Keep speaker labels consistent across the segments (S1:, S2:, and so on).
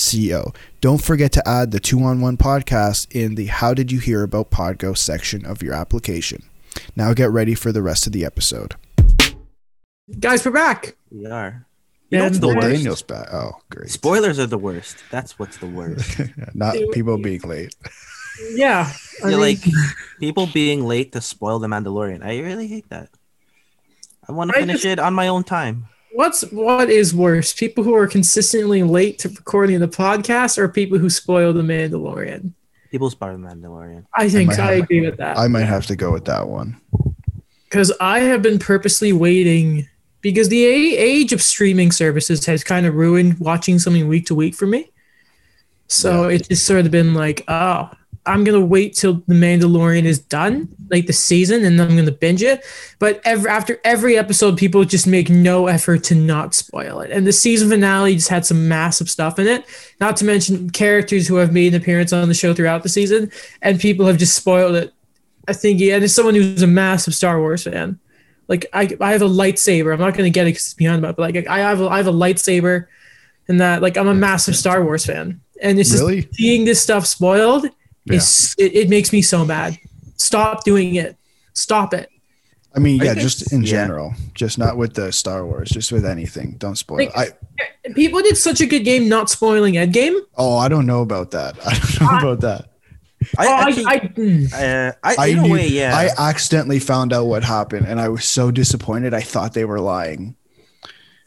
S1: co. Don't forget to add the 2 on 1 podcast in the How Did You Hear About Podgo section of your application. Now get ready for the rest of the episode.
S2: Guys, we're back.
S3: We are. You know what's the
S1: Well,
S3: worst?
S1: Daniel's back. Oh, great.
S3: Spoilers are the worst. That's what's the worst.
S1: Not people being late.
S2: Yeah. I mean,
S3: like people being late to spoil the Mandalorian. I really hate that. I want to
S2: I
S3: finish
S2: just-
S3: it on my own time.
S2: What's what is worse? People who are consistently late to recording the podcast or people who spoil the Mandalorian?
S3: People spoil the Mandalorian.
S2: I think
S1: might
S2: I
S1: have-
S2: agree with that.
S1: I might have to go with that one.
S2: Because I have been purposely waiting because the a- age of streaming services has kind of ruined watching something week to week for me. So it's just sort of been like, oh, I'm gonna wait till the Mandalorian is done, like the season, and then I'm gonna binge it. But every, after every episode, people just make no effort to not spoil it. And the season finale just had some massive stuff in it. Not to mention characters who have made an appearance on the show throughout the season, and people have just spoiled it. I think, yeah, and as someone who's a massive Star Wars fan, like I, I have a lightsaber. I'm not gonna get it 'cause it's beyond that, but like I have, a, I have a lightsaber, and that like I'm a massive Star Wars fan, and it's just
S1: Really?
S2: seeing this stuff spoiled is it, it makes me so mad. Stop doing it. Stop it.
S1: I mean, yeah,
S3: think-
S1: just in
S3: yeah.
S1: general, just not with the Star Wars, just with anything. Don't spoil.
S2: Like-
S1: I
S2: People did such a good game not spoiling Endgame.
S1: oh, I don't know about that. I don't know
S2: I-
S1: about that.
S3: I
S2: oh, I, I, mm.
S3: uh, I,
S1: I
S3: in
S1: knew,
S3: way, yeah.
S1: I accidentally found out what happened, and I was so disappointed. I thought they were lying.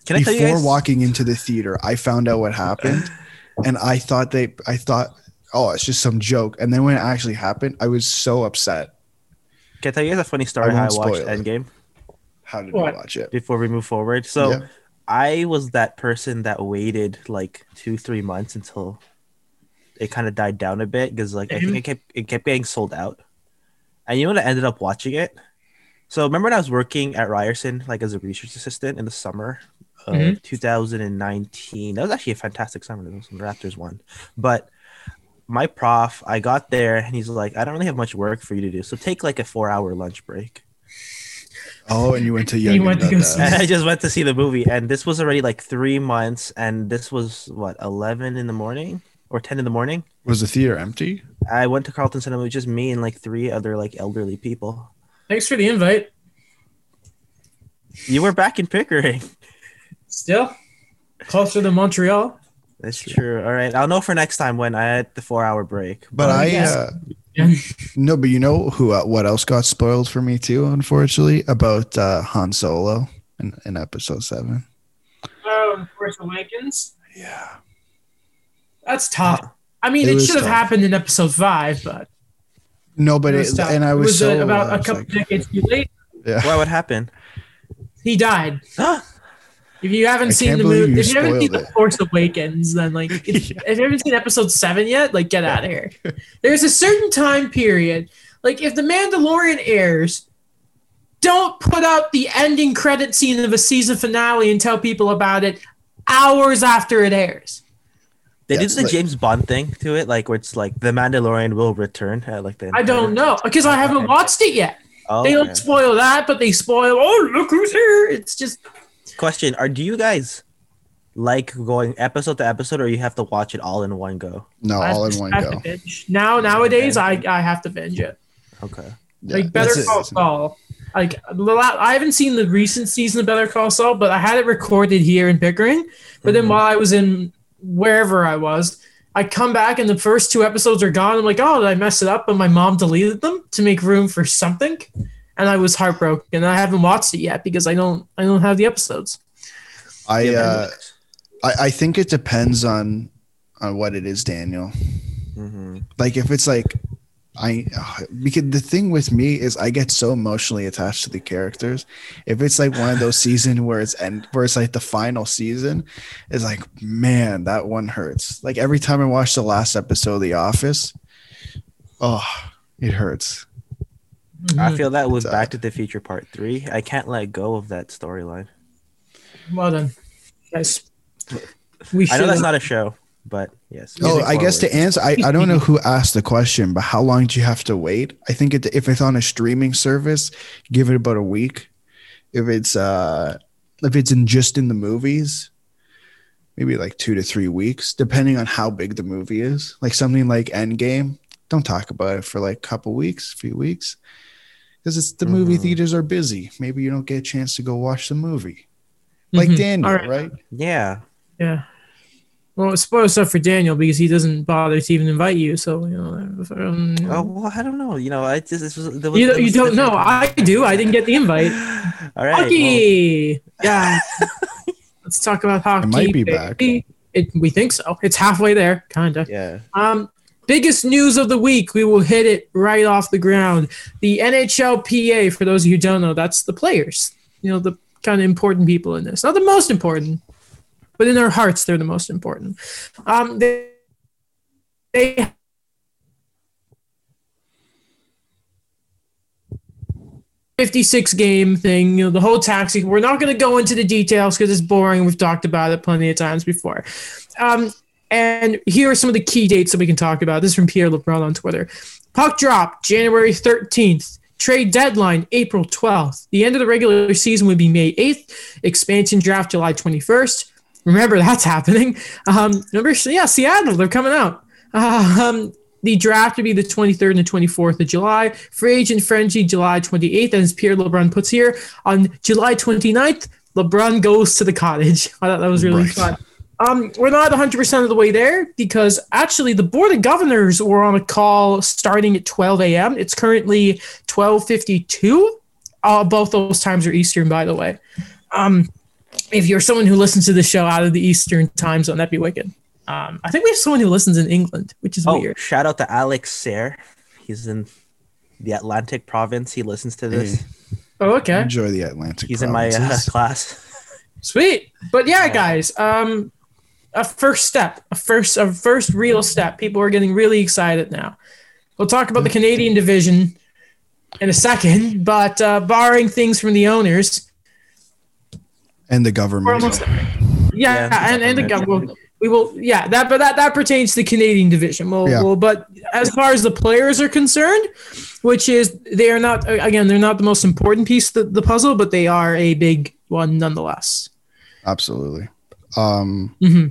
S3: Can I tell you
S1: Before
S3: guys?
S1: walking into the theater, I found out what happened, and I thought they, I thought, oh, it's just some joke. And then when it actually happened, I was so upset.
S3: Can I tell you guys a funny story
S1: I
S3: how I watched
S1: spoil it.
S3: Endgame
S1: How did
S2: What?
S1: you watch it?
S3: before we move forward? So
S1: Yeah.
S3: I was that person that waited like two, three months until it kind of died down a bit because like I think
S2: Mhm.
S3: it kept it kept getting sold out. And you know what? I ended up watching it. So remember when I was working at Ryerson like as a research assistant in the summer of
S2: Mhm.
S3: 2019. That was actually a fantastic summer. There was some Raptors won, but my prof, I got there and he's like, I don't really have much work for you to do, so take like a four-hour lunch break.
S1: Oh, and you went to
S2: You went to go see-
S3: I just went to see the movie, and this was already like three months, and this was what eleven in the morning or ten in the morning.
S1: Was the theater empty?
S3: I went to Carlton Cinema It was just me and like three other like elderly people.
S2: thanks for the invite.
S3: You were back in Pickering.
S2: Still closer than Montreal.
S3: That's true. All right, I'll know for next time when I had the four-hour break.
S1: But
S2: Well,
S1: I,
S2: yes.
S1: uh,
S2: Yeah.
S1: no, but you know who? Uh, what else got spoiled for me too? Unfortunately, about uh, Han Solo in, in Episode Seven.
S2: Oh, Force Awakens.
S1: Yeah,
S2: That's tough. I mean,
S1: It
S2: it, should have happened in episode five, but
S1: no, but
S2: it
S1: it, and I
S2: It
S1: was,
S2: uh,
S1: so
S2: about
S1: I
S2: a
S1: was
S2: couple
S1: like,
S2: decades too late.
S1: yeah.
S3: What would happen?
S2: He died. If you haven't
S1: I
S2: seen the movie, if you haven't seen
S1: spoiled
S2: The. Force Awakens, then like, if, if you haven't seen episode seven yet, like, get out of here. There's a certain time period, like, if The Mandalorian airs, don't put out the ending credit scene of a season finale and tell people about it hours after it airs.
S3: They
S1: Yeah,
S3: did
S1: it's
S3: the
S1: like-
S3: James Bond thing to it, like where it's like the Mandalorian will return. At, like the
S2: I don't know because I haven't watched it yet.
S3: Oh,
S2: They don't spoil that, but they spoil. Oh, look who's here! It's just
S3: Question: Are do you guys like going episode to episode, or you have to watch it all in one go?
S1: No,
S2: I
S1: all in one go.
S2: to. Now nowadays, I I have to binge it.
S3: Okay.
S1: Yeah,
S2: like Better. Call Saul. Like I haven't seen the recent season of Better Call Saul, but I had it recorded here in Pickering. But then
S3: Mhm.
S2: while I was in wherever I was, I come back and the first two episodes are gone. I'm like, oh, did I mess it up? But my mom deleted them to make room for something, and I was heartbroken. I haven't watched it yet because I don't I don't have the episodes.
S1: I,
S3: Yeah,
S1: uh, I I think it depends on on what it is, Daniel.
S3: hmm
S1: Like if it's like I because the thing with me is I get so emotionally attached to the characters. If it's like one of those seasons where it's end where it's like the final season, it's like man, that one hurts. Like every time I watch the last episode of The Office, Oh, it hurts.
S3: I
S2: Mhm.
S3: feel that with
S1: Sad.
S3: Back to the Future Part Three, I can't let go of that storyline.
S2: Well done, guys. We
S3: I know that's not a show, but yes.
S1: Oh, I guess to answer, I, I don't know who asked the question, but how long do you have to wait? I think it, if it's on a streaming service, give it about a week. If it's uh, if it's in just in the movies, maybe like two to three weeks, depending on how big the movie is. Like something like Endgame, don't talk about it for like a couple weeks, few weeks, because it's the movie
S3: Mhm.
S1: theaters are busy. Maybe you don't get a chance to go watch the movie, like
S2: Mhm.
S1: Daniel,
S2: All right.
S1: right?
S3: Yeah.
S2: Yeah. Well, spoil stuff for Daniel because he doesn't bother to even invite you. So you know. Um,
S3: Oh well, I don't know. You know, I just this was, there was
S2: you
S3: there
S2: you
S3: was
S2: don't know. I do. I didn't get the invite.
S3: All right. well,
S2: hockey. yeah. Let's talk about hockey.
S1: might be
S2: baby. It, we think so. It's halfway there, kinda.
S3: yeah.
S2: Um, biggest news of the week. We will hit it right off the ground. The NHLPA. For those of you who don't know, that's the players. You know the kind of important people in this. Not the most important, but in our hearts, they're the most important. Um, they, they 56 game thing, you know, the whole taxi. We're not going to go into the details because it's boring. We've talked about it plenty of times before. Um, and here are some of the key dates that we can talk about. This is from Pierre LeBrun on Twitter. Puck drop, January 13th. Trade deadline, April 12th. The end of the regular season would be May 8th. Expansion draft, July 21st. Remember, that's happening. Um, remember, yeah, Seattle, they're coming out. Um, the draft would be the 23rd and the 24th of July. Free agent frenzy, July 28th. And as Pierre LeBrun puts here, on July 29th, LeBrun goes to the cottage. I thought that was really
S1: Right.
S2: fun. Um, we're not 100% of the way there because actually the Board of Governors were on a call starting at 12 a.m. It's currently 12.52. Uh, both those times are Eastern, by the way. Um, if you're someone who listens to the show out of the Eastern time zone, that'd be wicked. Um, I think we have someone who listens in England, which is
S3: Oh,
S2: weird.
S3: shout out to Alex Sayre. He's in the Atlantic province. He listens to this.
S2: Oh, okay.
S1: Enjoy the Atlantic.
S3: He's in my uh, class.
S2: Sweet. But yeah,
S3: Yeah.
S2: guys, um, a first step, a first, a first real step. People are getting really excited now. We'll talk about the Canadian division in a second, but uh, barring things from the owners,
S1: and the government.
S2: almost. Yeah,
S3: Yeah,
S2: and and the
S3: government.
S2: gov- we will. Yeah, that but that that pertains to the Canadian division. Well,
S1: Yeah.
S2: well, but as far as the players are concerned, which is they are not again they're not the most important piece of the, the puzzle, but they are a big one nonetheless.
S1: Absolutely. Um,
S2: hmm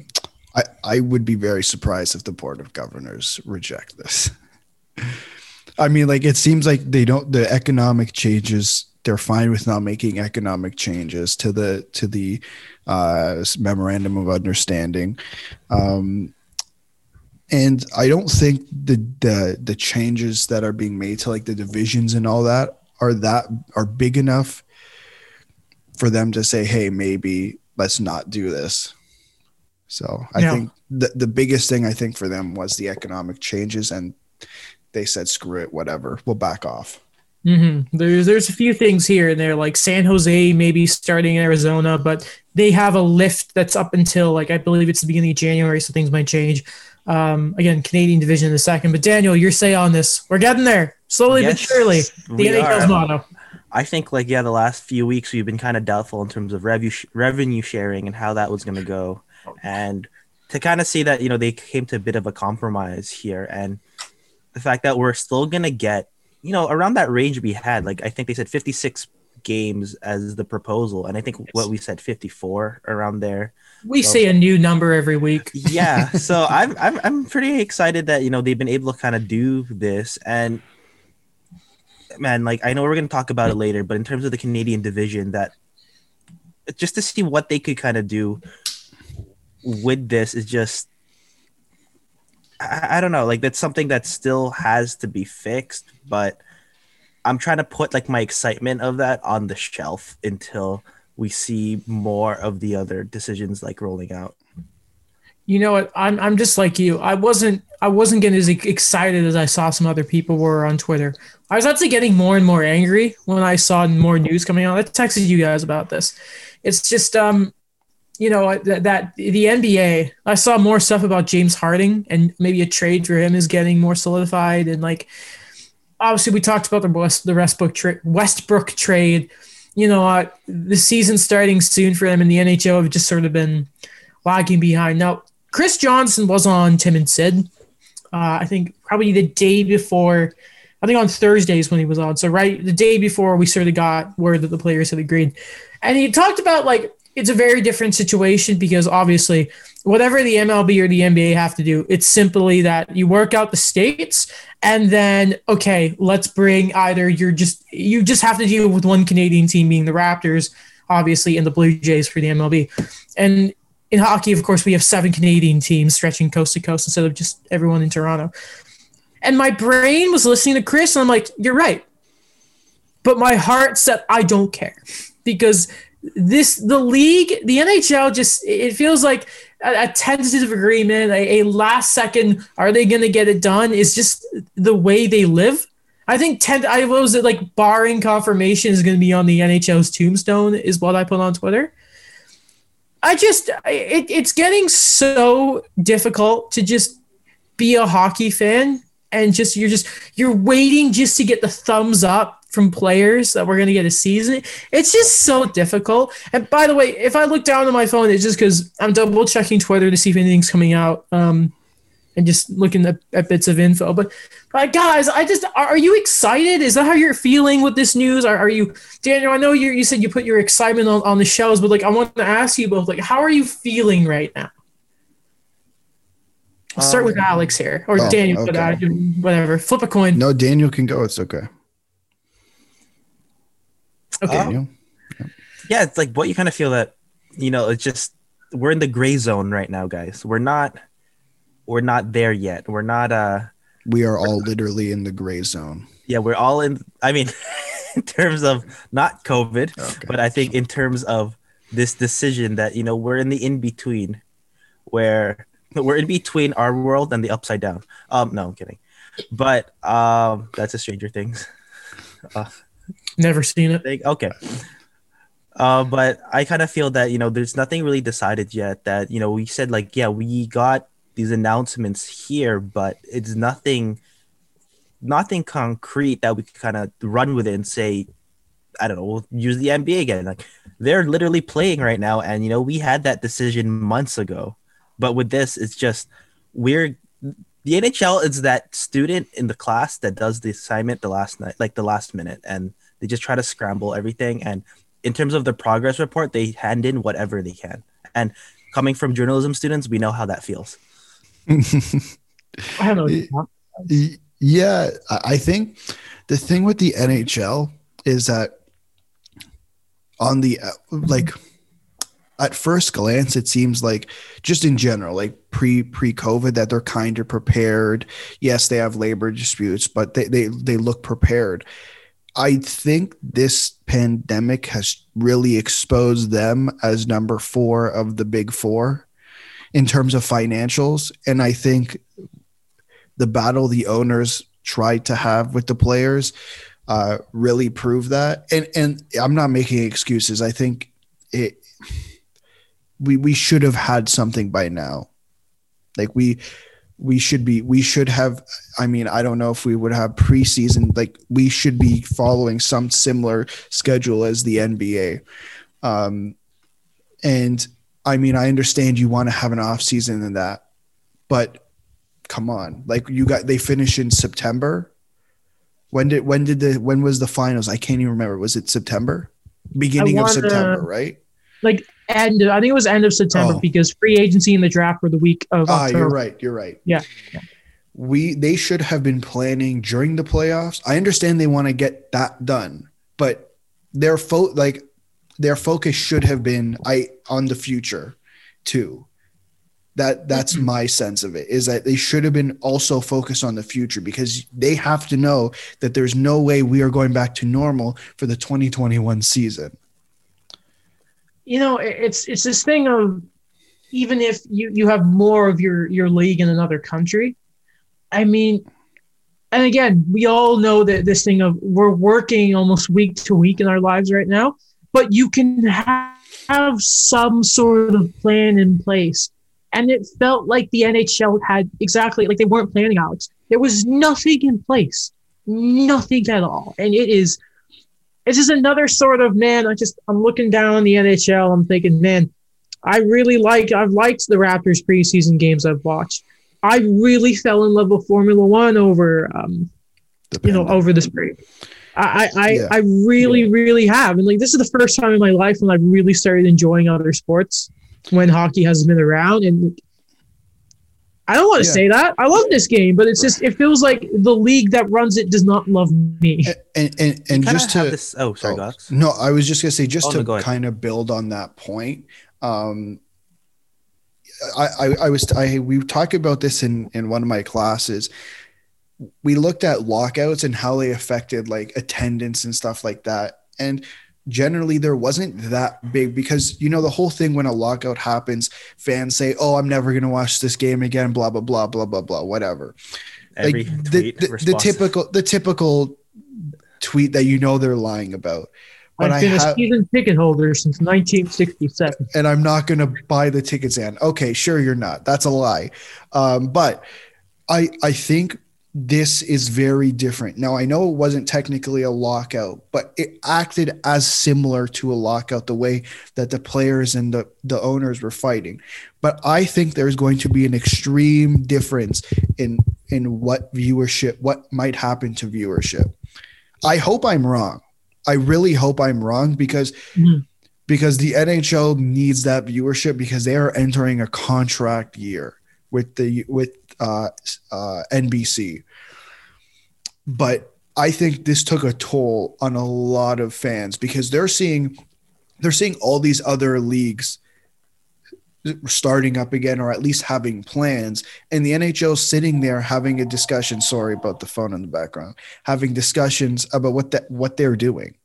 S1: I, I would be very surprised if the board of governors reject this. I mean, like it seems like they don't the economic changes. They're fine with not making economic changes to the to the uh, memorandum of understanding, um, and I don't think the the the changes that are being made to like the divisions and all that are that are big enough for them to say, "Hey, maybe let's not do this." So I
S2: Yeah.
S1: think the the biggest thing I think for them was the economic changes, and they said, "Screw it, whatever, we'll back off."
S2: hmm There's there's a few things here and there, like San Jose maybe starting in Arizona, but they have a lift that's up until like I believe it's the beginning of January, so things might change. Um, again, Canadian division in a second, but Daniel, your say on this? We're getting there slowly but surely. The NHL's
S3: are.
S2: motto.
S3: I think like yeah, the last few weeks we've been kind of doubtful in terms of revenue revenue sharing and how that was going to go, and to kind of see that you know they came to a bit of a compromise here, and the fact that we're still going to get you know around that range we had, like I think they said fifty six games as the proposal, and I think what we said fifty four around there.
S2: We
S3: So-
S2: say a new number every week.
S3: yeah so I'm, I'm i'm pretty excited that you know they've been able to kind of do this and man like i know we're going to talk about it later but in terms of the canadian division that just to see what they could kind of do with this is just I, I don't know like that's something that still has to be fixed but i'm trying to put like my excitement of that on the shelf until we see more of the other decisions like rolling out
S2: You know what? I'm I'm just like you. I wasn't I wasn't getting as excited as I saw some other people were on Twitter. I was actually getting more and more angry when I saw more news coming out. I texted you guys about this. It's just um you know that, that the NBA. I saw more stuff about James Harden and maybe a trade for him is getting more solidified and like obviously we talked about the West the Westbrook tra- Westbrook trade. You know, uh, the season starting soon for them in the NHL have just sort of been lagging behind. Now, Chris Johnston was on Tim and Sid. Uh, I think probably the day before. I think on Thursdays when he was on. So right the day before we sort of got word that the players had agreed, and he talked about like it's a very different situation because obviously whatever the MLB or the NBA have to do, it's simply that you work out the states and then okay, let's bring either you're just you just have to deal with one Canadian team being the Raptors, obviously, and the Blue Jays for the MLB. And in hockey, of course, we have seven Canadian teams stretching coast to coast instead of just everyone in Toronto. And my brain was listening to Chris, and I'm like, you're right. But my heart said, I don't care because this the league, the NHL just it feels like a, a tentative agreement, a, a last second, are they going to get it done? Is just the way they live. I think ten. I was it like barring confirmation is going to be on the NHL's tombstone is what I put on Twitter. I just it, it's getting so difficult to just be a hockey fan and just you're just you're waiting just to get the thumbs up from players that we're going to get a season. It's just so difficult. And by the way, if I look down on my phone, it's just because I'm double checking Twitter to see if anything's coming out um, and just looking at, at bits of info. But, but guys, I just are you excited? Is that how you're feeling with this news? Are, are you, Daniel? I know you you said you put your excitement on, on the shelves, but like I want to ask you both, like, how are you feeling right now? I'll start with um, Alex here, or oh, Daniel, okay. whatever. Flip a coin.
S1: No, Daniel can go. It's okay.
S3: Okay. Um, yeah, it's like what you kind of feel that you know. It's just we're in the gray zone right now, guys. We're not. We're not there yet. We're not. Uh.
S1: We are all literally in the gray zone.
S3: Yeah, we're all in. I mean, in terms of not COVID, okay. but I think in terms of this decision that you know we're in the in between, where we're in between our world and the upside down. Um, no, I'm kidding, but um, that's a Stranger Things.
S2: Uh, Never seen it.
S3: okay. Uh, but I kind of feel that you know there's nothing really decided yet. That you know we said like yeah we got these announcements here, but it's nothing, nothing concrete that we can kind of run with it and say, I don't know, we'll use the NBA again. Like they're literally playing right now, and you know we had that decision months ago, but with this, it's just we're the NHL is that student in the class that does the assignment the last night, like the last minute, and they just try to scramble everything. And in terms of the progress report, they hand in whatever they can. And coming from journalism students, we know how that feels.
S1: I don't know. Yeah, I think the thing with the NHL is that on the uh, like at first glance it seems like just in general like pre pre covid that they're kind of prepared yes they have labor disputes but they they, they look prepared I think this pandemic has really exposed them as number four of the big four in terms of financials. And I think the battle the owners tried to have with the players uh, really proved that. And and I'm not making excuses. I think it we we should have had something by now. Like we we should be we should have i mean i don't know if we would have preseason like we should be following some similar schedule as the nba um and i mean i understand you want to have an off season in that but come on like you got they finish in september? When did when did the when was the finals? I can't even remember. Was it september? Beginning of september right
S2: like end. I think it was end of September oh. because free agency and the draft were the week of.
S1: Ah, October. you're right. You're right.
S2: Yeah. yeah.
S1: We they should have been planning during the playoffs. I understand they want to get that done, but their fo- like their focus should have been I on the future too. That that's mm-hmm. my sense of it is that they should have been also focused on the future because they have to know that there's no way we are going back to normal for the 2021 season
S2: you know, it's it's this thing of even if you you have more of your your league in another country, I mean, and again, we all know that this thing of we're working almost week to week in our lives right now, but you can have have some sort of plan in place. And it felt like the NHL had exactly like they weren't planning, Alex. There was nothing in place, nothing at all. And it is, it's just another sort of man. I just, I'm looking down on the NHL. I'm thinking, man, I really like, I've liked the Raptors preseason games I've watched. I really fell in love with Formula One over, um, you know, over this break. I, I, yeah. I really, really have. And like, this is the first time in my life when I've really started enjoying other sports when hockey has been around. And I don't want to yeah. say that. I love this game, but it's just, it feels like the league that runs it does not love me.
S1: And, and, and, just to,
S3: this, oh, sorry, oh,
S1: no, I was just going to say, just oh, to no, kind of build on that point. Um, I, I, I was, I, we talked about this in, in one of my classes we looked at lockouts and how they affected like attendance and stuff like that. And generally there wasn't that big because you know the whole thing when a lockout happens, fans say, "Oh, I'm never going to watch this game again." Blah blah blah blah blah blah. Whatever.
S3: Every like the,
S1: the, the, typical the typical tweet that you know they're lying about.
S2: But I've been a season ticket holder since 1967,
S1: and I'm not going to buy the tickets. And okay, sure, you're not. That's a lie. Um, but I I think this is very different. Now, I know it wasn't technically a lockout, but it acted as similar to a lockout the way that the players and the, the owners were fighting. But I think there's going to be an extreme difference in in what viewership, what might happen to viewership. I hope I'm wrong. I really hope I'm wrong because mm-hmm. because the NHL needs that viewership because they are entering a contract year with the with uh, uh, NBC. But I think this took a toll on a lot of fans because they're seeing they're seeing all these other leagues starting up again or at least having plans. And the NHL sitting there having a discussion sorry about the phone in the background having discussions about what that what they're doing.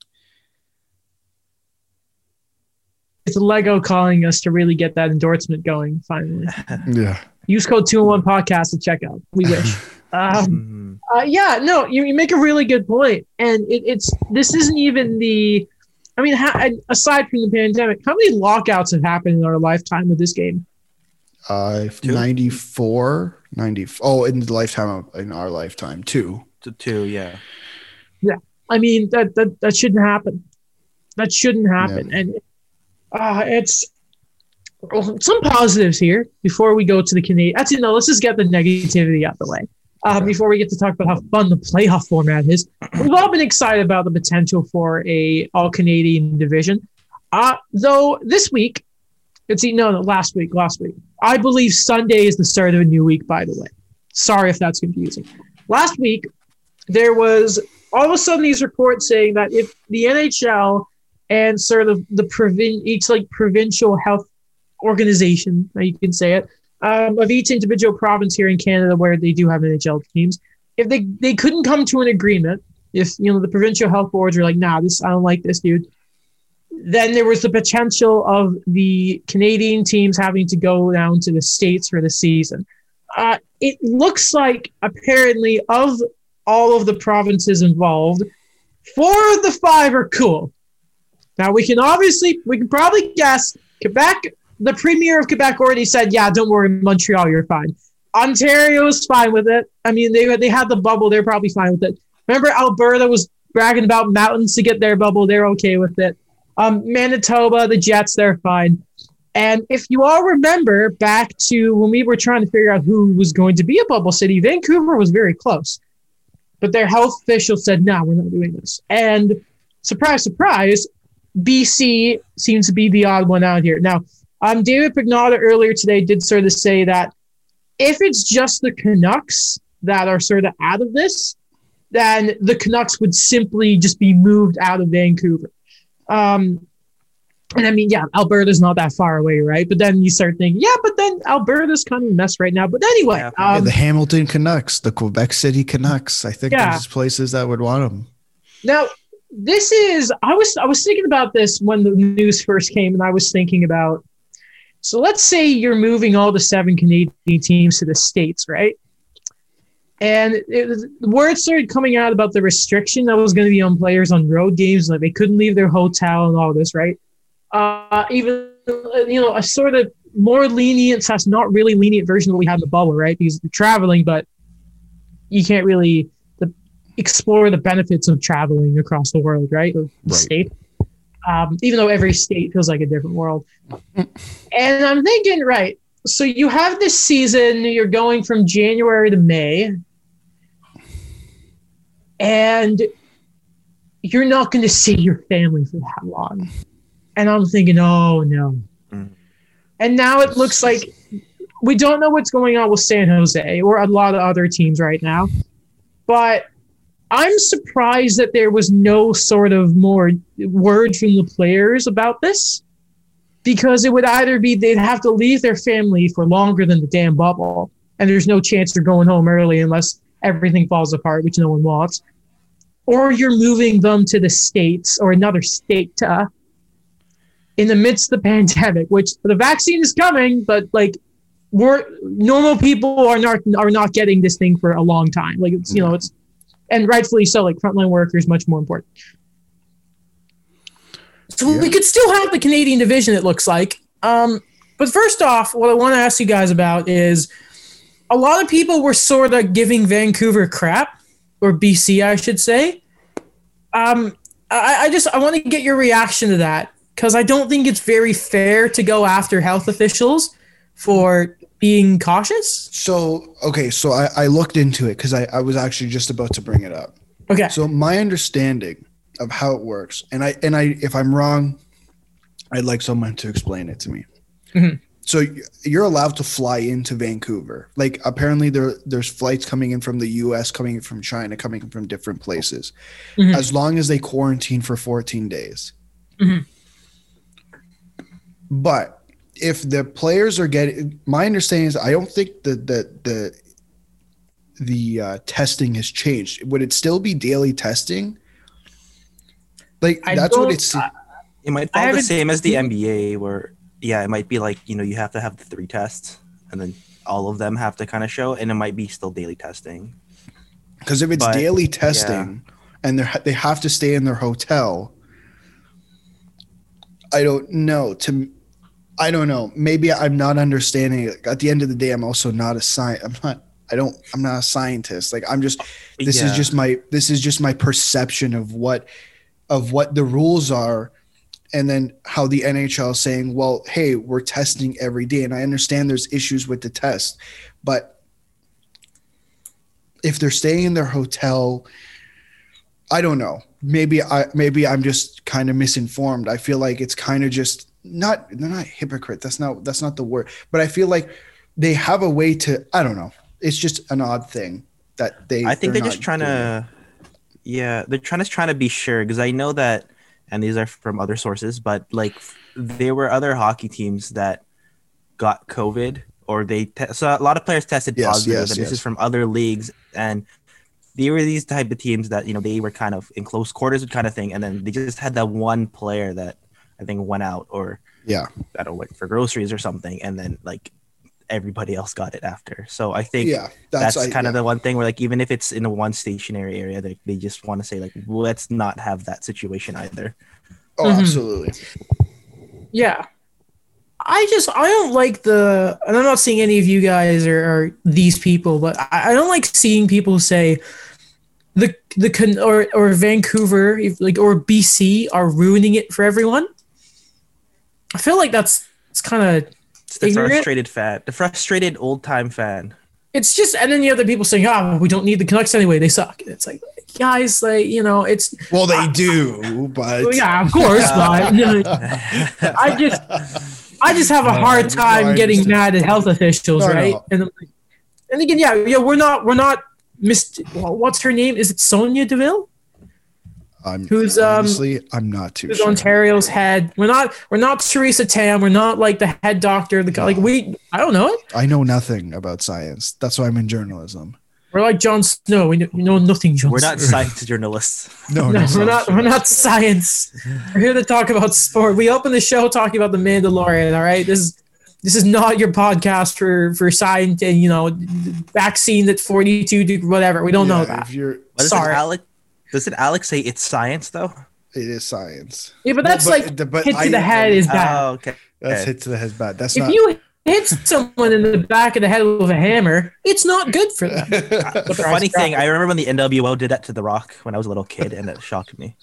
S2: It's Lego calling us to really get that endorsement going finally.
S1: Yeah
S2: Use code two one podcast to check out. We wish. um, mm-hmm. uh, yeah, no, you, you make a really good point, and it, it's this isn't even the. I mean, ha- aside from the pandemic, how many lockouts have happened in our lifetime with this game?
S1: Uh, 94, 90. Oh, in the lifetime of, in our lifetime, two.
S3: Two, yeah.
S2: Yeah. I mean, that, that, that shouldn't happen. That shouldn't happen. Yeah. And uh, it's, some positives here before we go to the Canadian. Actually, no, let's just get the negativity out of the way. Uh, before we get to talk about how fun the playoff format is, we've all been excited about the potential for a all Canadian division. Uh, though this week, it's no, no, last week, last week. I believe Sunday is the start of a new week. By the way, sorry if that's confusing. Last week, there was all of a sudden these reports saying that if the NHL and sort of the provin each like provincial health organization, you can say it, um, of each individual province here in Canada where they do have NHL teams. If they, they couldn't come to an agreement, if you know the provincial health boards are like, nah, this I don't like this dude, then there was the potential of the Canadian teams having to go down to the states for the season. Uh, it looks like apparently of all of the provinces involved, four of the five are cool. Now we can obviously we can probably guess Quebec the premier of Quebec already said, "Yeah, don't worry, Montreal, you're fine." Ontario's fine with it. I mean, they they had the bubble; they're probably fine with it. Remember, Alberta was bragging about mountains to get their bubble; they're okay with it. Um, Manitoba, the Jets, they're fine. And if you all remember back to when we were trying to figure out who was going to be a bubble city, Vancouver was very close. But their health officials said, no, we're not doing this. And surprise, surprise, BC seems to be the odd one out here. Now, um, David Pagnotta earlier today did sort of say that if it's just the Canucks that are sort of out of this, then the Canucks would simply just be moved out of Vancouver. Um, and I mean, yeah, Alberta's not that far away, right? But then you start thinking, yeah, but then Alberta's kind of a mess right now. But anyway, yeah,
S1: um, the Hamilton Canucks, the Quebec City Canucks, I think yeah. there's places that would want them.
S2: Now, this is I was I was thinking about this when the news first came, and I was thinking about so let's say you're moving all the seven Canadian teams to the States, right? And it, the word started coming out about the restriction that was going to be on players on road games, like they couldn't leave their hotel and all this, right? uh, even you know a sort of more lenient slash not really lenient version of what we had in the bubble, right? Because you're traveling, but you can't really the, explore the benefits of traveling across the world, right? Or the
S1: Right.
S2: state. Um, even though every state feels like a different world. and I'm thinking, right, so you have this season, you're going from January to May, and you're not going to see your family for that long. And I'm thinking, oh no.
S3: Mm.
S2: And now it looks like we don't know what's going on with San Jose or a lot of other teams right now. But I'm surprised that there was no sort of more word from the players about this because it would either be they'd have to leave their family for longer than the damn bubble, and there's no chance they're going home early unless everything falls apart, which no one wants, or you're moving them to the states or another state uh, in the midst of the pandemic, which the vaccine is coming, but like we're normal people are not are not getting this thing for a long time. Like it's you know it's and rightfully so. Like frontline workers, much more important. So
S1: Yeah.
S2: we could still have the Canadian division. It looks like. Um, but first off, what I want to ask you guys about is a lot of people were sort of giving Vancouver crap, or BC, I should say. Um, I, I just I want to get your reaction to that because I don't think it's very fair to go after health officials for being cautious.
S1: So okay, so I, I looked into it because I, I was actually just about to bring it up.
S2: Okay.
S1: So my understanding of how it works, and I and I if I'm wrong, I'd like someone to explain it to me.
S2: Mhm.
S1: So you're allowed to fly into Vancouver. Like apparently there there's flights coming in from the U.S., coming in from China, coming in from different places,
S2: Mhm.
S1: as long as they quarantine for 14 days.
S2: Mhm.
S1: But if the players are getting, my understanding is I don't think the the the the uh, testing has changed. Would it still be daily testing? Like
S2: I
S1: that's what
S2: don't-
S1: it's.
S3: It might
S2: I
S3: fall the same as the NBA, where yeah, it might be like you know you have to have the three tests, and then all of them have to kind of show, and it might be still daily testing.
S1: Because if it's
S3: But,
S1: daily testing and they they have to stay in their hotel, I don't know. To I don't know. Maybe I'm not understanding it. At the end of the day, I'm also not a sci. I'm not. I don't. I'm not a scientist. Like I'm just. This is just my. This is just my perception of what, of what the rules are, and then how the NHL is saying, well, hey, we're testing every day, and I understand there's issues with the test, but if they're staying in their hotel i don't know maybe i maybe i'm just kind of misinformed i feel like it's kind of just not they're not hypocrite that's not that's not the word but i feel like they have a way to i don't know it's just an odd thing that they
S3: I think
S1: they're
S3: they're just trying
S1: doing.
S3: to, yeah, they're trying to trying to be sure because I know that, and these are from other sources, but like there were other hockey teams that got COVID or they te- so a lot of players tested
S1: Yes,
S3: positive,
S1: yes,
S3: and
S1: yes.
S3: this is from other leagues, and they were these type of teams that you know they were kind of in close quarters kind of thing, and then they just had that one player that I think went out or
S1: yeah
S3: I don't know went for groceries or something, and then like everybody else got it after. So I think
S1: yeah
S3: that's,
S1: that's, I-
S3: kind of
S1: yeah.
S3: the one thing where like even if it's in a one stationary area they, they just want to say like let's not have that situation either
S1: oh
S2: Mhm.
S1: absolutely
S2: Yeah. I just I don't like the and I'm not seeing any of you guys or, or these people, but I, I don't like seeing people say the the con or or Vancouver like or BC are ruining it for everyone. I feel like that's it's kind of
S3: the
S2: Ignorant?
S3: frustrated fan the frustrated old time fan
S2: it's just and then the other people saying, "Ah, well, we don't need the Canucks anyway. They suck." It's like, guys, like you know, it's
S1: well they do but
S2: well, yeah, of course, but I just I just have a
S1: No,
S2: hard time
S1: I
S2: getting mad at health officials,
S1: No, no.
S2: right? And I'm like- and again, yeah, yeah, we're not we're not missed. What's her name? Is it Sonia Deville?
S1: I'm,
S2: Who's, um,
S1: i'm not too
S2: Who's
S1: sure
S2: Ontario's head? We're not we're not Theresa Tam. We're not like the head doctor. The co- like we I don't know it.
S1: i know nothing about science that's why i'm in journalism
S2: We're like Jon Snow. We know, we know nothing. Jon
S3: we're not science journalists
S1: no,
S2: No,
S1: no,
S2: we're not. We're not science. We're here to talk about sport. We open the show talking about the Mandalorian. All right, this is this is not your podcast for for science and you know vaccine at forty two whatever. We don't know that.
S1: if you're
S3: What
S2: Sorry.
S3: it alex does it alex say it's science though
S1: It is science.
S2: Yeah, but that's
S1: Well,
S2: like
S1: the- but
S2: hit to
S1: I-
S2: the head is bad.
S3: Oh, okay.
S1: That's
S3: Okay.
S1: hit to the head bad. That's
S2: if
S1: not.
S2: you hit someone in the back of the head with a hammer, it's not good for them.
S3: The funny thing, I remember when the NWO did that to The Rock when I was a little kid, and it shocked me.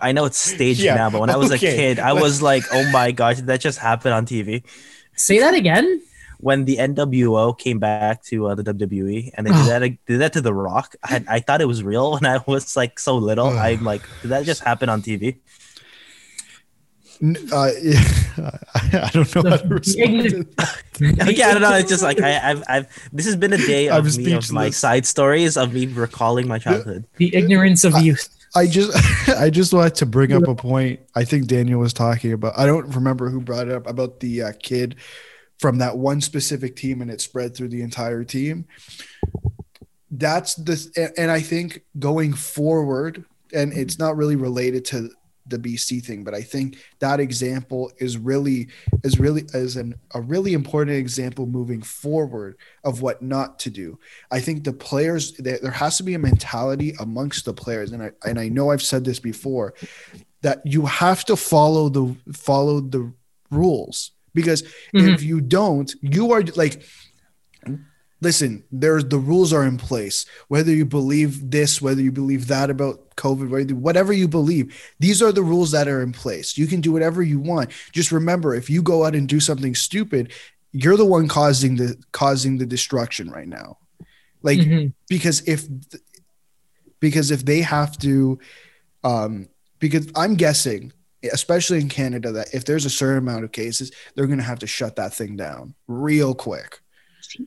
S3: I know it's staged
S1: Yeah,
S3: now, but when I was
S1: okay.
S3: a kid, I was like, "Oh my gosh, did that just happen on TV?"
S2: Say that again.
S3: When the NWO came back to uh, the WWE and they did that did that to The Rock, I, I thought it was real when I was like so little. I'm like, did that just happen on TV?
S1: Uh, yeah, I don't know how to respond. to that.
S3: yeah, I don't know. It's just like I, I've, I've. This has been a day of me of my side stories of me recalling my childhood.
S2: The ignorance of youth.
S1: I just I just wanted to bring up a point. I think Daniel was talking about. I don't remember who brought it up about the uh, kid from that one specific team, and it spread through the entire team. That's the and I think going forward, and it's not really related to the BC thing, but I think that example is really is really is an a really important example moving forward of what not to do. I think the players there, has to be a mentality amongst the players, and I and I know I've said this before that you have to follow the follow the rules because
S2: Mhm.
S1: if you don't, you are like listen there's the rules are in place whether you believe this whether you believe that about covid whether, whatever you believe these are the rules that are in place you can do whatever you want just remember if you go out and do something stupid you're the one causing the causing the destruction right now like
S2: Mhm.
S1: because if because if they have to um because i'm guessing especially in canada that if there's a certain amount of cases they're going to have to shut that thing down real quick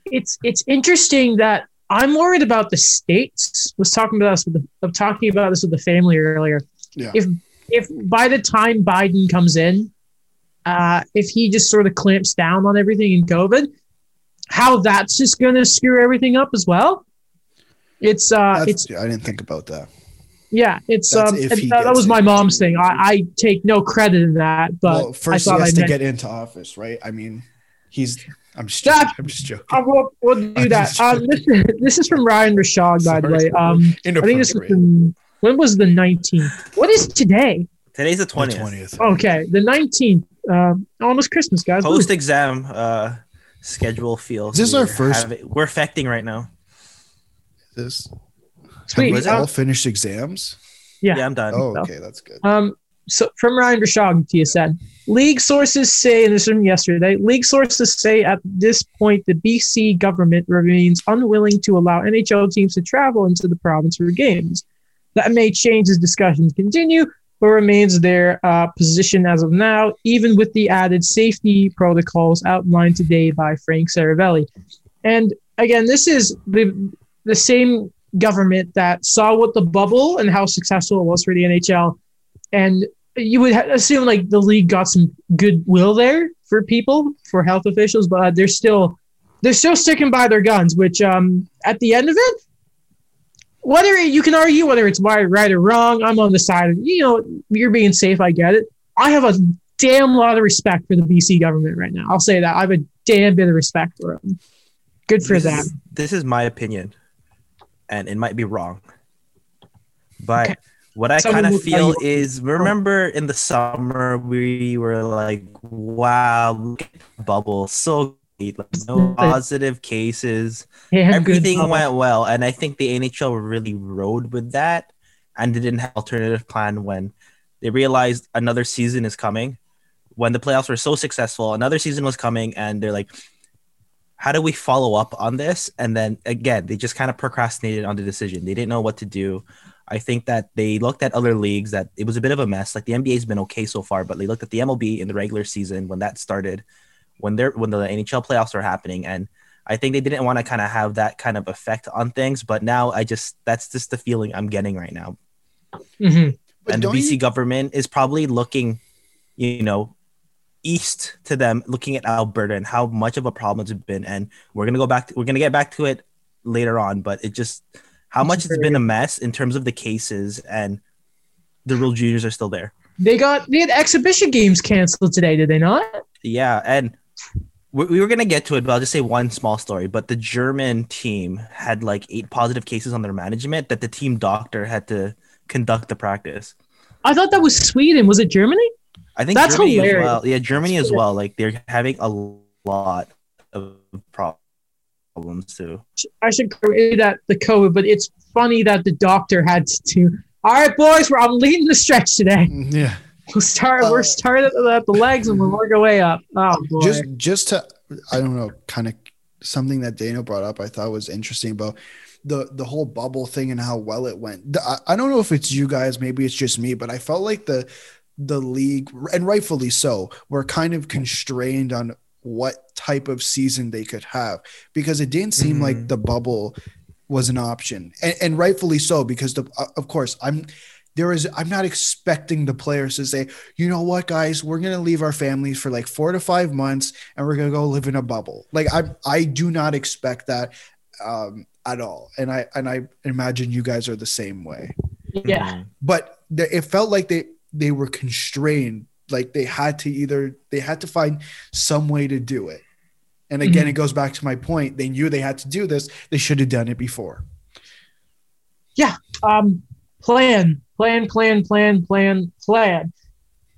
S2: It's it's interesting that I'm worried about the states. Was talking about this with the, I'm talking about this with the family earlier.
S1: Yeah.
S2: If if by the time Biden comes in, uh, if he just sort of clamps down on everything in COVID, how that's just going to screw everything up as well. It's uh,
S1: That's,
S2: it's
S1: i didn't think about that
S2: yeah, it's um,
S1: if
S2: that, that was my mom's thing. I, I take no credit in that, but
S1: well first
S2: I
S1: he has
S2: I
S1: to
S2: meant,
S1: get into office right i mean he's i'm just
S2: Stop.
S1: joking, i'm just joking
S2: I will, we'll do
S1: I'm
S2: that.
S1: just
S2: Um, this, this is from Ryan Rishaug, by the way. Um, I think this is
S1: Inappropriate.
S2: from, when was the 19th? What is today?
S3: Today's the
S1: The
S3: twentieth.
S2: Okay, the 19th. Um, almost Christmas, guys.
S3: Post exam uh, schedule feels.
S1: This is our first-
S3: having- we're affecting right now.
S1: this
S2: Sweet.
S1: have we
S2: Uh,
S1: all finished exams
S2: Yeah.
S3: Yeah, I'm done.
S1: oh
S2: so.
S1: okay that's good
S2: Um, so from Ryan Rishaug, TSN. League sources say, and this is from yesterday, league sources say at this point the BC government remains unwilling to allow NHL teams to travel into the province for games. That may change as discussions continue, but remains their uh, position as of now, even with the added safety protocols outlined today by Frank Seravalli. And again, this is the the same government that saw what the bubble and how successful it was for the NHL and you would ha- assume like the league got some goodwill there for people for health officials but they're still they're still sticking by their guns which um at the end of it whether you can argue whether it's right, right or wrong i'm on the side of you know you're being safe i get it. I have a damn lot of respect for the bc government right now. I'll say that. I have a damn bit of respect for them good for
S3: this
S2: them.
S3: Is, this is my opinion, and it might be wrong. But
S2: Okay.
S3: what I kind of feel is remember in the summer we were like, wow, look at the bubble. So great. Like, no positive cases. Everything went well. And I think the NHL really rode with that and they didn't have an alternative plan when they realized another season is coming. When the playoffs were so successful, another season was coming, and they're like, how do we follow up on this? And then again, they just kind of procrastinated on the decision. They didn't know what to do. I think that they looked at other leagues that it was a bit of a mess. Like the NBA's been okay so far, but they looked at the MLB in the regular season when that started, when they're when the NHL playoffs were happening, and I think they didn't want to kind of have that kind of effect on things. But now I just that's just the feeling I'm getting right now.
S2: Mhm.
S3: And the BC
S1: you-
S3: government is probably looking, you know, east to them, looking at Alberta and how much of a problem it's been. And we're gonna go back. To, we're gonna get back to it later on, but it just how much it's been a mess in terms of the cases and the world juniors are still there.
S2: they got they had exhibition games canceled today did they not
S3: Yeah, and we, we were gonna get to it, but I'll just say one small story. But the German team had like eight positive cases on their management that the team doctor had to conduct the practice.
S2: I thought that was Sweden. Was it Germany?
S3: I think
S2: That's
S3: Germany
S2: hilarious.
S3: as well. Yeah, Germany as well. Like they're having a lot of problems too.
S2: I should create that the COVID, but it's funny that the doctor had to do. All right, boys, we're I'm leading the stretch today.
S1: Yeah.
S2: We'll start.
S1: Uh,
S2: we're starting at the, at the legs and we'll work our way up. Oh boy.
S1: just just to i don't know kind of something that daniel brought up i thought was interesting about the the whole bubble thing and how well it went The- I, I don't know if it's you guys maybe it's just me but i felt like the the league and rightfully so were kind of constrained on what type of season they could have because it didn't seem like
S3: Mhm.
S1: the bubble was an option and, and rightfully so because the uh, of course i'm there is i'm not expecting the players to say you know what guys we're going to leave our families for like four to five months and we're going to go live in a bubble like i i do not expect that um at all and i and i imagine you guys are the same way
S2: yeah.
S3: Mhm.
S1: but the, it felt like they they were constrained like they had to either they had to find some way to do it and again
S2: Mhm.
S1: it goes back to my point they knew they had to do this they should have done it before yeah
S2: Um, plan, plan, plan, plan, plan, plan.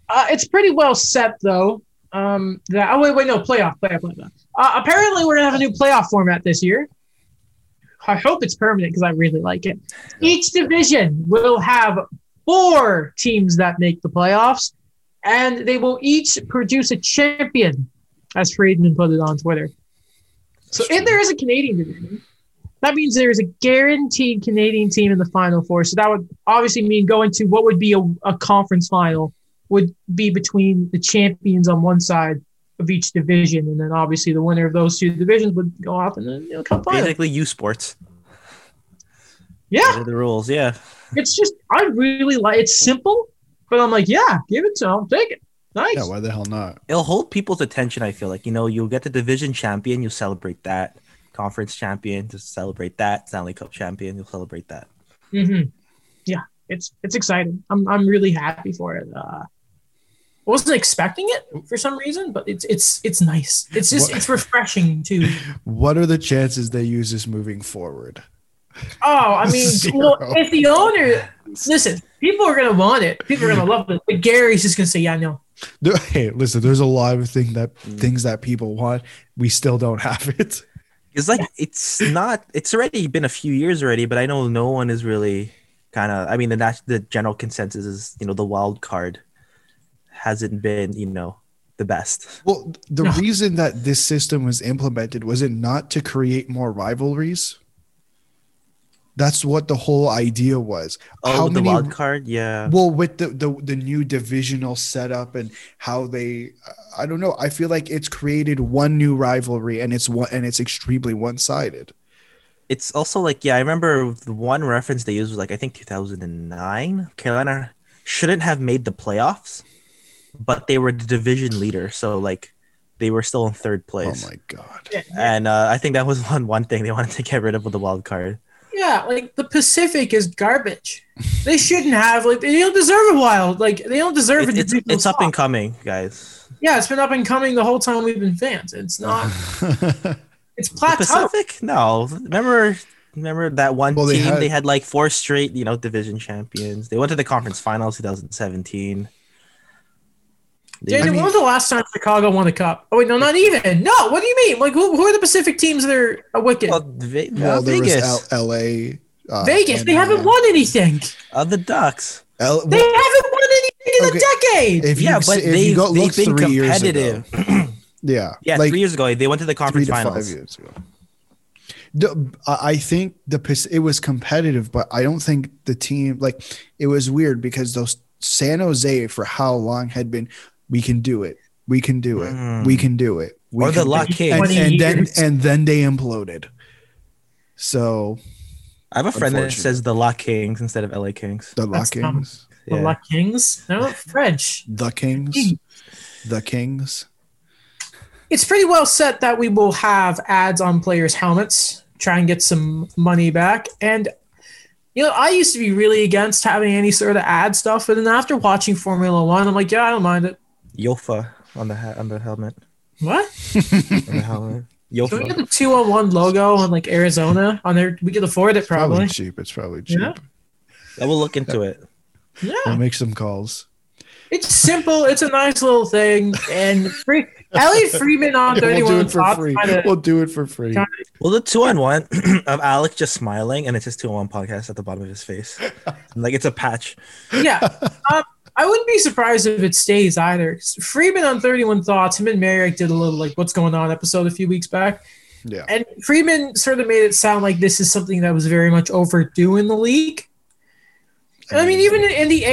S2: Uh, it's pretty well set though. Um, that oh wait, wait, no, playoff, playoff, playoff. Uh, apparently, we're gonna have a new playoff format this year. I hope it's permanent because I really like it. Each division will have four teams that make the playoffs, and they will each produce a champion, as Friedman put it on Twitter. So if there is a Canadian division, that means there's a guaranteed Canadian team in the final four. So that would obviously mean going to what would be a, a conference final would be between the champions on one side of each division, and then obviously the winner of those two divisions would go off and the you know, cup final.
S3: Basically, U Sports.
S2: Yeah,
S3: the rules. Yeah.
S2: It's just I really like it's simple, but I'm like, yeah, give it to him, take it, nice.
S1: yeah why the hell not
S3: It'll hold people's attention. I feel like you know you'll get the division champion, you celebrate that. Conference champion, just celebrate that. Stanley Cup champion, you'll celebrate that.
S2: hmm Yeah, it's it's exciting. I'm I'm really happy for it. Uh, I wasn't expecting it for some reason, but it's it's it's nice. It's just
S1: What-
S2: it's refreshing too.
S1: what are the chances they use this moving forward
S2: Oh, I mean, well, if the owner listen, people are gonna want it. People are gonna love it. But Gary's just gonna say, yeah, no.
S1: There- hey listen there's a lot of thing that
S3: Mm.
S1: things that people want we still don't have it
S3: It's like it's not. It's already been a few years already, but I know no one is really kind of. I mean, the nat- the general consensus is you know the wild card hasn't been you know the best.
S1: well the
S2: No.
S1: reason that this system was implemented was it not to create more rivalries that's what the whole idea was
S3: Oh, the wild card, yeah.
S1: well with the, the the new divisional setup and how they i don't know i feel like it's created one new rivalry and it's one and it's extremely one-sided
S3: It's also like yeah, I remember the one reference they used was like I think 2009. Carolina shouldn't have made the playoffs, but they were the division leader, so like they were still in third place.
S1: oh my god
S3: and uh, I think that was one one thing they wanted to get rid of with the wild card.
S2: Yeah, like the Pacific is garbage. They shouldn't have like they don't deserve a wild. Like they don't deserve
S3: It-
S2: a
S3: it's
S2: divisional
S3: it's up and coming, guys.
S2: Yeah, it's been up and coming the whole time we've been fans. It's not. It's
S3: The
S2: plateau.
S3: Pacific? No. Remember remember that one
S1: Well, they
S3: team
S1: had-
S3: they had like four straight, you know, division champions. They went to the conference finals 2017. They-
S2: Daniel,
S1: I mean-
S2: when was the last time Chicago won a cup? Oh wait, no, not even. No, what do you mean? Like who, who are the Pacific teams that are a wicked?
S3: well, Ve-
S1: well
S3: Vegas.
S1: L- la uh,
S2: Vegas,
S1: and,
S2: they haven't
S1: uh,
S2: won anything.
S3: Uh, the Ducks.
S1: L-
S2: They haven't won anything in
S1: Okay.
S2: a decade.
S1: if you,
S3: yeah, but
S1: if
S3: they've,
S1: you go
S3: they've been
S1: three years ago,
S3: competitive.
S1: yeah
S3: yeah,
S1: like
S3: three years ago they went to the
S1: three
S3: conference
S1: to
S3: finals.
S1: five years ago The- I I think the it was competitive, but I don't think the team like it was weird because those San Jose for how long had been we can do it, we can do it,
S3: Mm.
S1: we can do it, we
S3: Or the
S1: can
S3: Luck. Kings.
S1: and, and then and then they imploded. So
S3: I have a friend that says the Lock Kings instead of LA Kings.
S1: the Luck
S2: That's dumb.
S1: Kings,
S2: The
S3: Yeah.
S2: Luck Kings. No, French.
S1: the Kings, the Kings.
S2: It's pretty well set that we will have ads on players' helmets, try and get some money back. And you know, I used to be really against having any sort of ad stuff, but then after watching Formula One, I'm like, yeah, I don't mind it.
S3: Yofa on the ha- on the helmet.
S2: What?
S3: On the helmet. Yofa.
S2: Can we get the two on one logo on like Arizona on there? We could afford it
S1: Probably
S2: probably.
S1: cheap. It's probably cheap.
S2: Yeah.
S3: I will look into it.
S2: Yeah.
S1: We'll make some calls.
S2: It's simple. It's a nice little thing. And free Elliotte Friedman on thirty one.
S1: we'll do it for free.
S2: kinda-
S1: We'll do it for free.
S2: kinda-
S3: Well, the two on one of Alec just smiling, and it's just two on one podcast at the bottom of his face, like it's a patch.
S2: yeah. Um, I wouldn't be surprised if it stays either. Friedman on 31 Thoughts, him and Marek did a little like what's going on episode a few weeks back.
S1: Yeah.
S2: And Friedman sort of made it sound like this is something that was very much overdue in the league. And I mean, even in, in the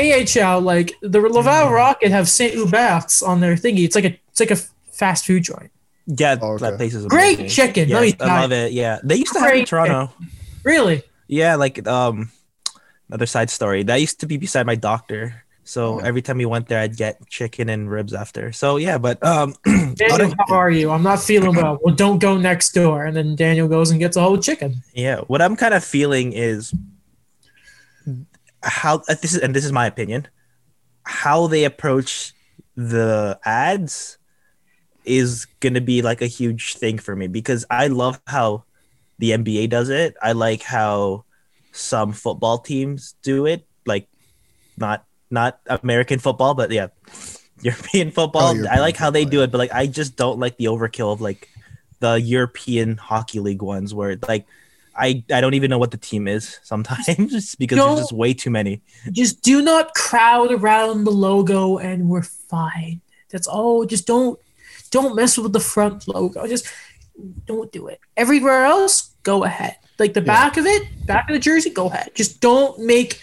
S2: AHL, like the Laval Rocket have Saint Hubert's on their thingy. It's like a it's like a fast food joint.
S3: Yeah,
S1: Oh, okay.
S3: that place is
S2: Great
S3: amazing.
S2: chicken. Let me
S3: Yes, I love it. Yeah, they used to have it in
S2: Great
S3: Toronto.
S2: Really?
S3: Yeah, like um, another side story. That used to be beside my doctor. So
S1: Oh.
S3: every time we went there, I'd get chicken and ribs after. So yeah, but um,
S2: Daniel, how are you? I'm not feeling well. Well, don't go next door. And then Daniel goes and gets a whole chicken.
S3: yeah, what I'm kind of feeling is how uh, this is, and this is my opinion, how they approach the ads is gonna be like a huge thing for me because I love how the NBA does it. I like how some football teams do it, like not not American football, but yeah, European football. Oh, I
S1: European
S3: like how they
S1: football,
S3: do it, but like I just don't like the overkill of like the European hockey league ones where like I I don't even know what the team is sometimes just because
S2: No.
S3: there's just way too many.
S2: Just do not crowd around the logo and we're fine. That's all. Just don't don't mess with the front logo. Just don't do it. Everywhere else, go ahead. Like the
S1: Yeah.
S2: back of it, back of the jersey, go ahead. Just don't make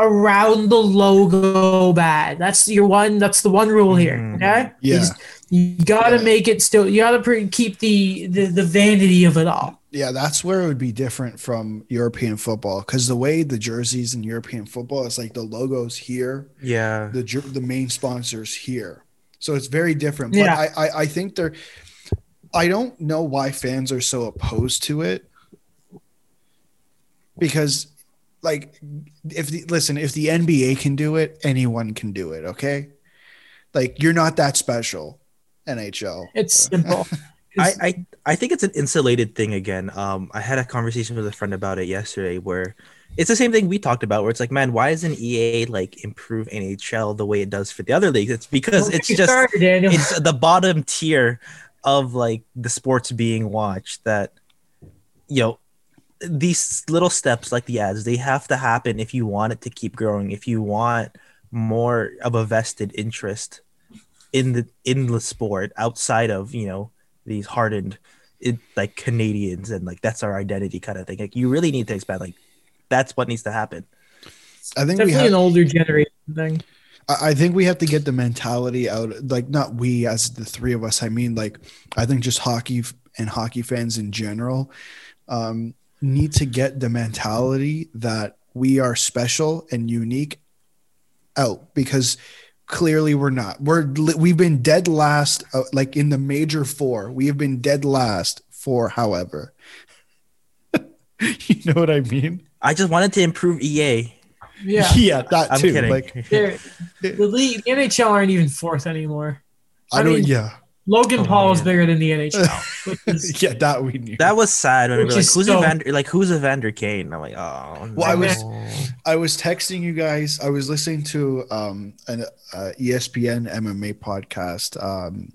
S2: around the logo bad. That's your one. That's the one rule here.
S3: Mhm.
S2: Okay. You
S1: Yeah.
S2: just- You gotta
S1: Yeah.
S2: make it still. You gotta pre- keep the, the the vanity of it all.
S1: Yeah, that's where it would be different from European football because the way the jerseys in European football is like the logos here,
S3: Yeah.
S1: the the main sponsors here, so it's very different. But
S2: Yeah.
S1: I, I I think they're. I don't know why fans are so opposed to it. Because, like, if the listen, if the NBA can do it, anyone can do it. Okay, like you're not that special, NHL.
S2: It's simple.
S3: I, I I think it's an insulated thing again. Um, I had a conversation with a friend about it yesterday where it's the same thing we talked about where it's like, man, why doesn't EA like improve NHL the way it does for the other leagues? It's because
S2: Don't
S3: it's just
S2: started,
S3: it's the bottom tier of like the sports being watched that you know these little steps like the ads they have to happen if you want it to keep growing if you want more of a vested interest in the in the sport outside of you know these hardened it, like Canadians and like that's our identity kind of thing like you really need to expand like that's what needs to happen
S1: I think we
S2: Definitely
S1: have.
S2: an older generation thing.
S1: I I think we have to get the mentality out. Like, not we as the three of us. I mean, like, I think just hockey and hockey fans in general um, need to get the mentality that we are special and unique out because clearly we're not. We're we've been dead last, uh, like in the major four. We have been dead last for, however. you know what I mean?
S3: I just wanted to improve EA
S2: Yeah.
S1: yeah that
S3: I'm
S1: too.
S3: kidding
S1: Like,
S2: the league, the NHL aren't even fourth anymore.
S1: I
S2: I
S1: don't.
S2: mean-
S1: yeah,
S2: Logan
S3: Oh,
S2: Paul is bigger than the NHL. is-
S1: yeah, that we knew.
S3: That was sad when we
S2: Which
S3: were like, "Who's
S2: so-
S3: Evander? Like, who's Evander Kane?" I'm like, "Oh."
S1: Well, I was- I was texting you guys. I was listening to um, an uh, ESPN MMA podcast, um,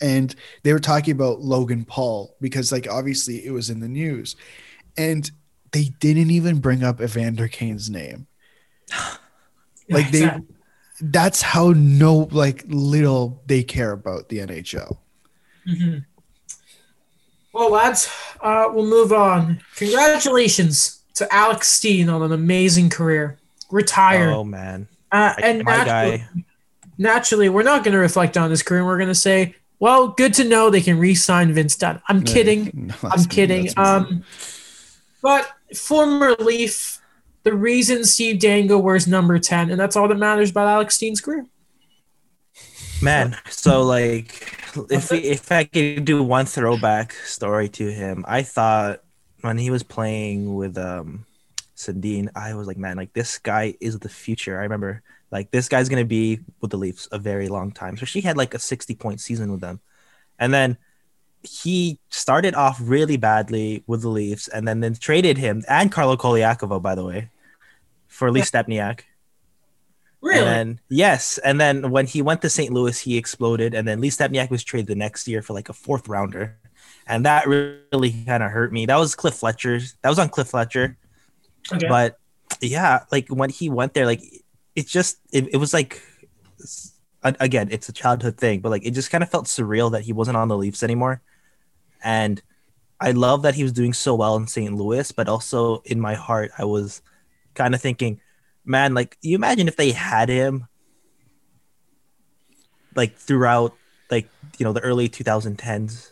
S1: and they were talking about Logan Paul because, like, obviously it was in the news, and they didn't even bring up Evander Kane's name. Like they,
S2: Exactly.
S1: That's how no like little they care about the NHL.
S2: Mhm. Well, lads, uh, we'll move on. Congratulations to Alex Steen on an amazing career. Retired.
S3: Oh man,
S2: uh,
S3: Like,
S2: and
S3: my
S2: naturally,
S3: guy.
S2: naturally, we're not going to reflect on his career. We're going to say, well, good to know they can re-sign Vince Dunn. I'm kidding.
S1: No,
S2: I'm kidding. Um, but former Leaf, the reason Steve Dango wears number 10, and that's all that matters about Alex Steen's career.
S3: man. So like, if if I could do one throwback story to him, I thought when he was playing with um, Sundin, I was like, man, like this guy is the future. I remember like this guy's gonna be with the Leafs a very long time. So she had like a sixty point season with them, and then he started off really badly with the Leafs, and then then traded him and Carlo Colaiacovo, by the way, for Lee Stempniak.
S2: Really?
S3: And then, yes, and then when he went to St. Louis, he exploded, and then Lee Stempniak was traded the next year for like a fourth rounder, and that really kind of hurt me. That was Cliff Fletcher's. That was on Cliff Fletcher,
S2: okay.
S3: but yeah, like when he went there, like it just it, it was like again, it's a childhood thing, but like it just kind of felt surreal that he wasn't on the Leafs anymore, and I love that he was doing so well in St. Louis, but also in my heart, I was kind of thinking, man, like you imagine if they had him like throughout like you know the early 2010s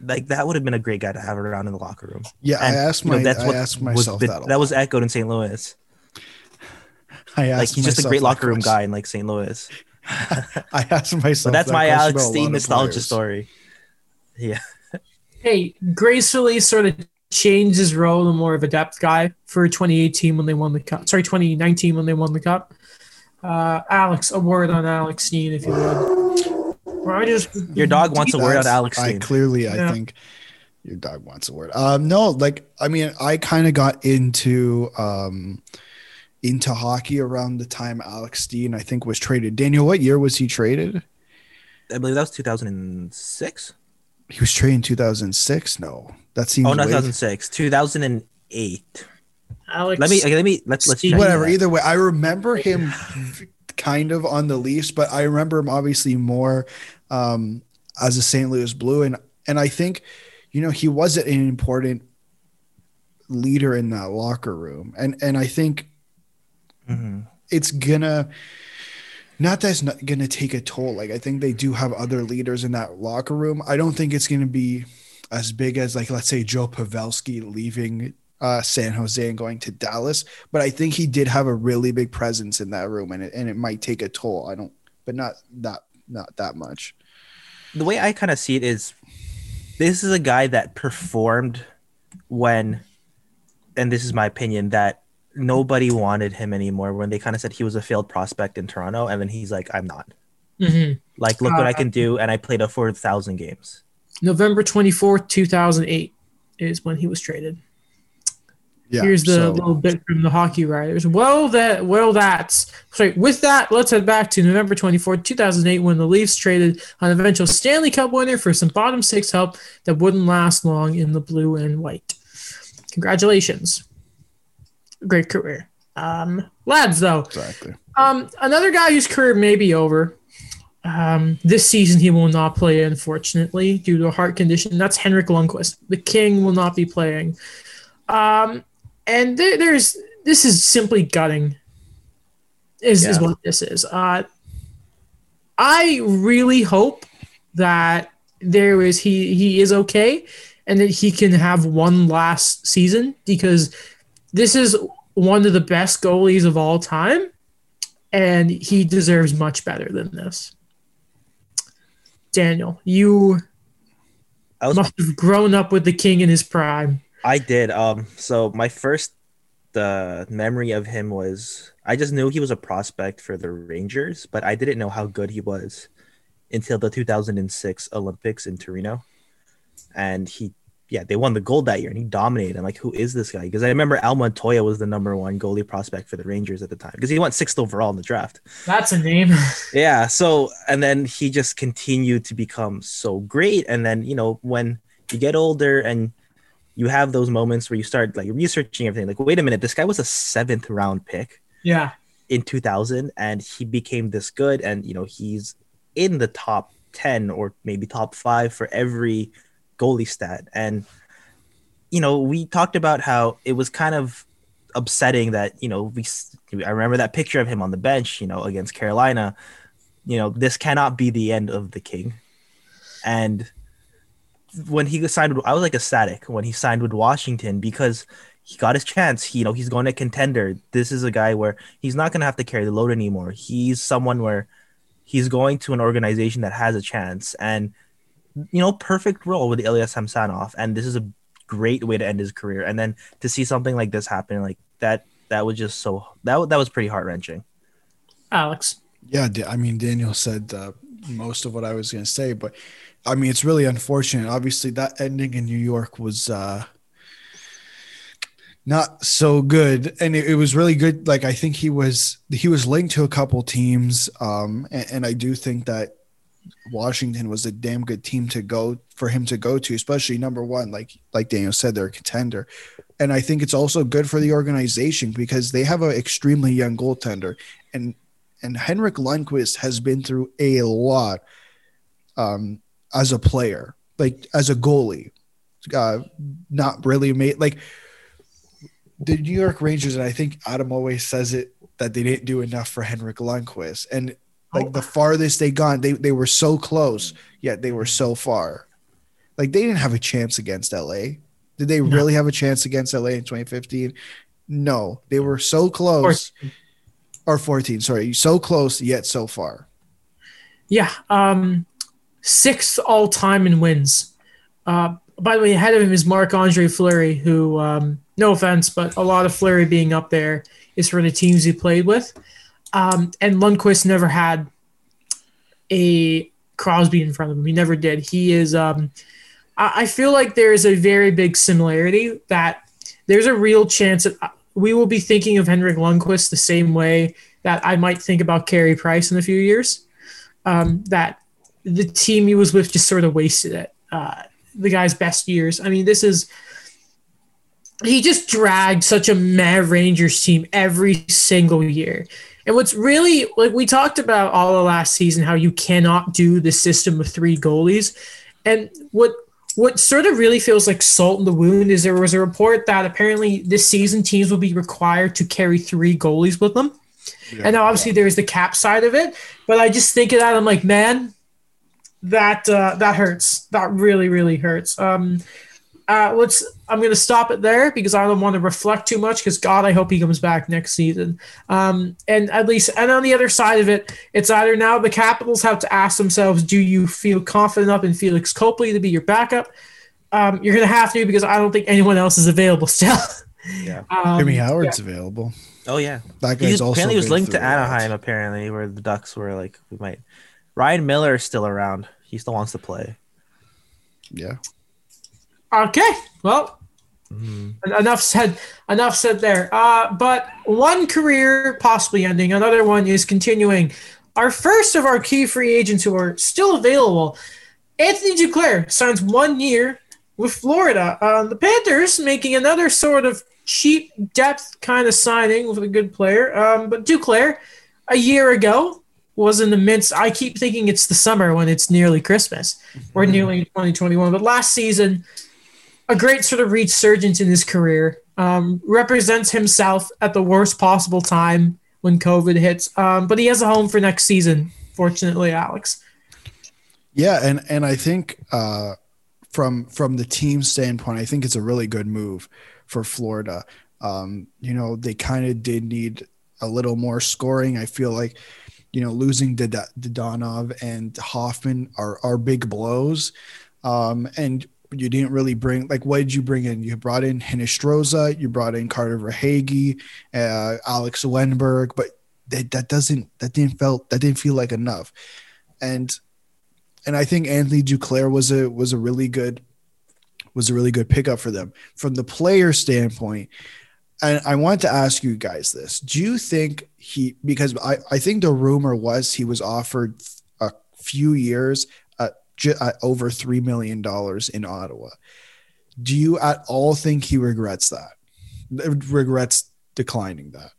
S3: like that would have been a great guy to have around in the locker room
S1: Yeah,
S3: And,
S1: I asked
S3: you know,
S1: my
S3: that's
S1: I
S3: what
S1: asked myself
S3: been-
S1: that.
S3: that was echoed in st louis
S1: I asked
S3: like he's just a great locker room guy in like st louis
S1: I asked myself.
S3: so that's
S1: that
S3: my alex
S1: about
S3: steen nostalgia
S1: players.
S3: story yeah
S2: hey, gracefully sort of changed his role to more of a depth guy for 2018 when they won the cup. Sorry, 2019 when they won the cup. Uh, Alex, a word on Alex Steen, if you would. Or I just
S3: your dog wants a word on
S1: That's-
S3: alex
S1: I
S3: steen
S1: clearly, I
S2: Yeah.
S1: think your dog wants a word. Um, no, like I mean, I kind of got into um into hockey around the time Alex Steen, I think, was traded. Daniel, what year was he traded?
S3: i believe that was 2006
S1: He was traded in 2006. No, that seems
S3: oh no 2006 2008
S2: Alex.
S3: let me okay, let me let's let's
S2: Steve-
S3: check
S1: whatever. Either way, I remember him kind of on the Leafs, but I remember him obviously more um, as a St. Louis Blue, and and I think you know he wasn't an important leader in that locker room, and and I think
S3: Mhm.
S1: it's gonna. Not that it's not gonna take a toll. Like I think they do have other leaders in that locker room. I don't think it's gonna be as big as like let's say Joe Pavelski leaving uh, San Jose and going to Dallas, but I think he did have a really big presence in that room, and it and it might take a toll. I don't, but not that not that much.
S3: the way I kind of see it is this is a guy that performed when and this is my opinion that nobody wanted him anymore when they kind of said he was a failed prospect in Toronto and then he's like I'm not.
S2: Mhm.
S3: Like look what I
S2: Uh,
S3: can do and I played a 4,000 games.
S2: November 24th, 2008 is when he was traded.
S1: Yeah.
S2: Here's the
S1: so-
S2: little bit from the hockey writers. Well, that well, that's sorry. With that, let's head back to November 24, 2008, when the Leafs traded an eventual Stanley Cup winner for some bottom six help that wouldn't last long in the blue and white. Congratulations, great career, um, lads. Though,
S1: exactly.
S2: um, another guy whose career may be over. Um, this season he will not play, unfortunately, due to a heart condition. That's Henrik Lundqvist. The King will not be playing. Um, and there, there's this is simply gutting. Is is what this is. Uh, I really hope that there is he he is okay, and that he can have one last season because this is one of the best goalies of all time, and he deserves much better than this. Daniel, you
S3: I was
S2: must have grown up with the king in his prime.
S3: I did. Um, so my first the memory of him was I just knew he was a prospect for the Rangers, but I didn't know how good he was until the 2006 Olympics in Torino, and he, yeah, they won the gold that year, and he dominated. I'm like, who is this guy? Because I remember Al Montoya was the number one goalie prospect for the Rangers at the time because he went sixth overall in the draft.
S2: That's a name.
S3: Yeah. So, and then he just continued to become so great. And then, you know, when you get older and you have those moments where you start like researching everything, like, wait a minute, this guy was a seventh round pick
S2: yeah.
S3: in 2000 and he became this good. And, you know, he's in the top 10 or maybe top five for every goalie stat. And, you know, we talked about how it was kind of upsetting that, you know, we, I remember that picture of him on the bench, you know, against Carolina. You know, this cannot be the end of the king. And when he signed, I was like ecstatic when he signed with Washington because he got his chance. He, you know, he's going to contender. This is a guy where he's not going to have to carry the load anymore. He's someone where he's going to an organization that has a chance and you know perfect role with Ilya Samsonov and this is a great way to end his career and then to see something like this happen like that that was just so that that was pretty heart-wrenching
S2: Alex.
S1: Yeah, I mean Daniel said uh, most of what I was going to say, but I mean it's really unfortunate. Obviously, that ending in New York was uh, not so good and it, it, was really good like i think he was he was linked to a couple teams um and, and, i do think that washington was a damn good team to go for him to go to especially number one like like daniel said they're a contender. And i think it's also good for the organization because they have an extremely young goaltender. And and henrik lundqvist has been through a lot um as a player like as a goalie. Uh not really made like the New York Rangers, and I think Adam always says it that they didn't do enough for Henrik Lundqvist, and like oh. the farthest they gone, they they were so close, yet they were so far. Like they didn't have a chance against LA. Did they no. really have a chance against LA in 2015? No, they were so close. 14. Or 14, sorry, so close yet so far.
S2: Yeah, um, sixth all time in wins. Uh, by the way, ahead of him is Marc Andre Fleury, who um, no offense, but a lot of Fleury being up there is for the teams he played with. Um, and Lundqvist never had a Crosby in front of him. He never did. He is. Um, I, I feel like there is a very big similarity that there's a real chance that we will be thinking of Henrik Lundqvist the same way that I might think about Carey Price in a few years. Um, that the team he was with just sort of wasted it. Uh, the guy's best years. I mean, this is he just dragged such a mad Rangers team every single year. And what's really like we talked about all the last season how you cannot do the system of three goalies. And what what sort of really feels like salt in the wound is there was a report that apparently this season teams will be required to carry three goalies with them. Yeah, and now obviously there's the cap side of it, but I just think of that I'm like, man, that uh, that hurts. That really really hurts. Um, uh, let's. I'm going to stop it there because I don't want to reflect too much. Because God, I hope he comes back next season. Um, and at least, and on the other side of it, it's either now the Capitals have to ask themselves: Do you feel confident enough in Felix Copley to be your backup? Um, you're going to have to because I don't think anyone else is available still.
S3: Yeah,
S1: um, Jimmy Howard's yeah. available.
S3: Oh yeah,
S1: that guy's also
S3: apparently was linked to Anaheim. Apparently, where the Ducks were like, we might. Ryan Miller is still around. He still wants to play.
S1: Yeah.
S2: Okay. Well, mm-hmm. enough said. Enough said there. Uh, but one career possibly ending, another one is continuing. Our first of our key free agents who are still available, Anthony Duclair signs one year with Florida. Uh, the Panthers making another sort of cheap depth kind of signing with a good player. Um, but Duclair, a year ago, was in the midst. I keep thinking it's the summer when it's nearly Christmas or mm-hmm. nearly 2021. But last season, a great sort of resurgence in his career. Um, represents himself at the worst possible time when COVID hits. Um, but he has a home for next season, fortunately, Alex.
S1: Yeah, and and I think uh, from from the team standpoint, I think it's a really good move for Florida. Um, you know, they kind of did need a little more scoring. I feel like, you know, losing Dadonov and Hoffman are are big blows. Um, and you didn't really bring like what did you bring in? You brought in Hinostroza, you brought in Carter Verhaeghe, uh, Alex Wennberg, but that, that doesn't that didn't felt that didn't feel like enough. And and I think Anthony Duclair was a was a really good was a really good pickup for them. From the player standpoint, and I want to ask you guys this. Do you think he because I, I think the rumor was he was offered a few years ju- uh, over three million dollars in Ottawa. Do you at all think he regrets that? Regrets declining that?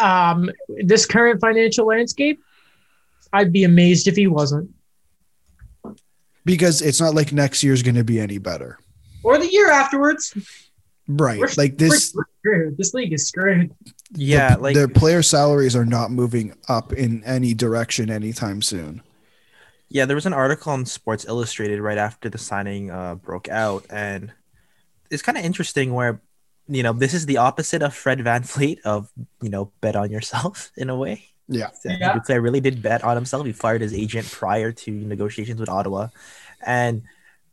S2: Um, this current financial landscape, I'd be amazed if he wasn't.
S1: Because it's not like next year's going to be any better,
S2: or the year afterwards.
S1: Right, we're, like this.
S2: We're this league is screwed.
S3: Yeah,
S1: the,
S3: like
S1: their player salaries are not moving up in any direction anytime soon.
S3: Yeah, there was an article on Sports Illustrated right after the signing uh, broke out, and it's kind of interesting where you know this is the opposite of Fred VanVleet of you know bet on yourself in a way.
S1: Yeah,
S2: yeah.
S3: Duclair really did bet on himself. He fired his agent prior to negotiations with Ottawa, and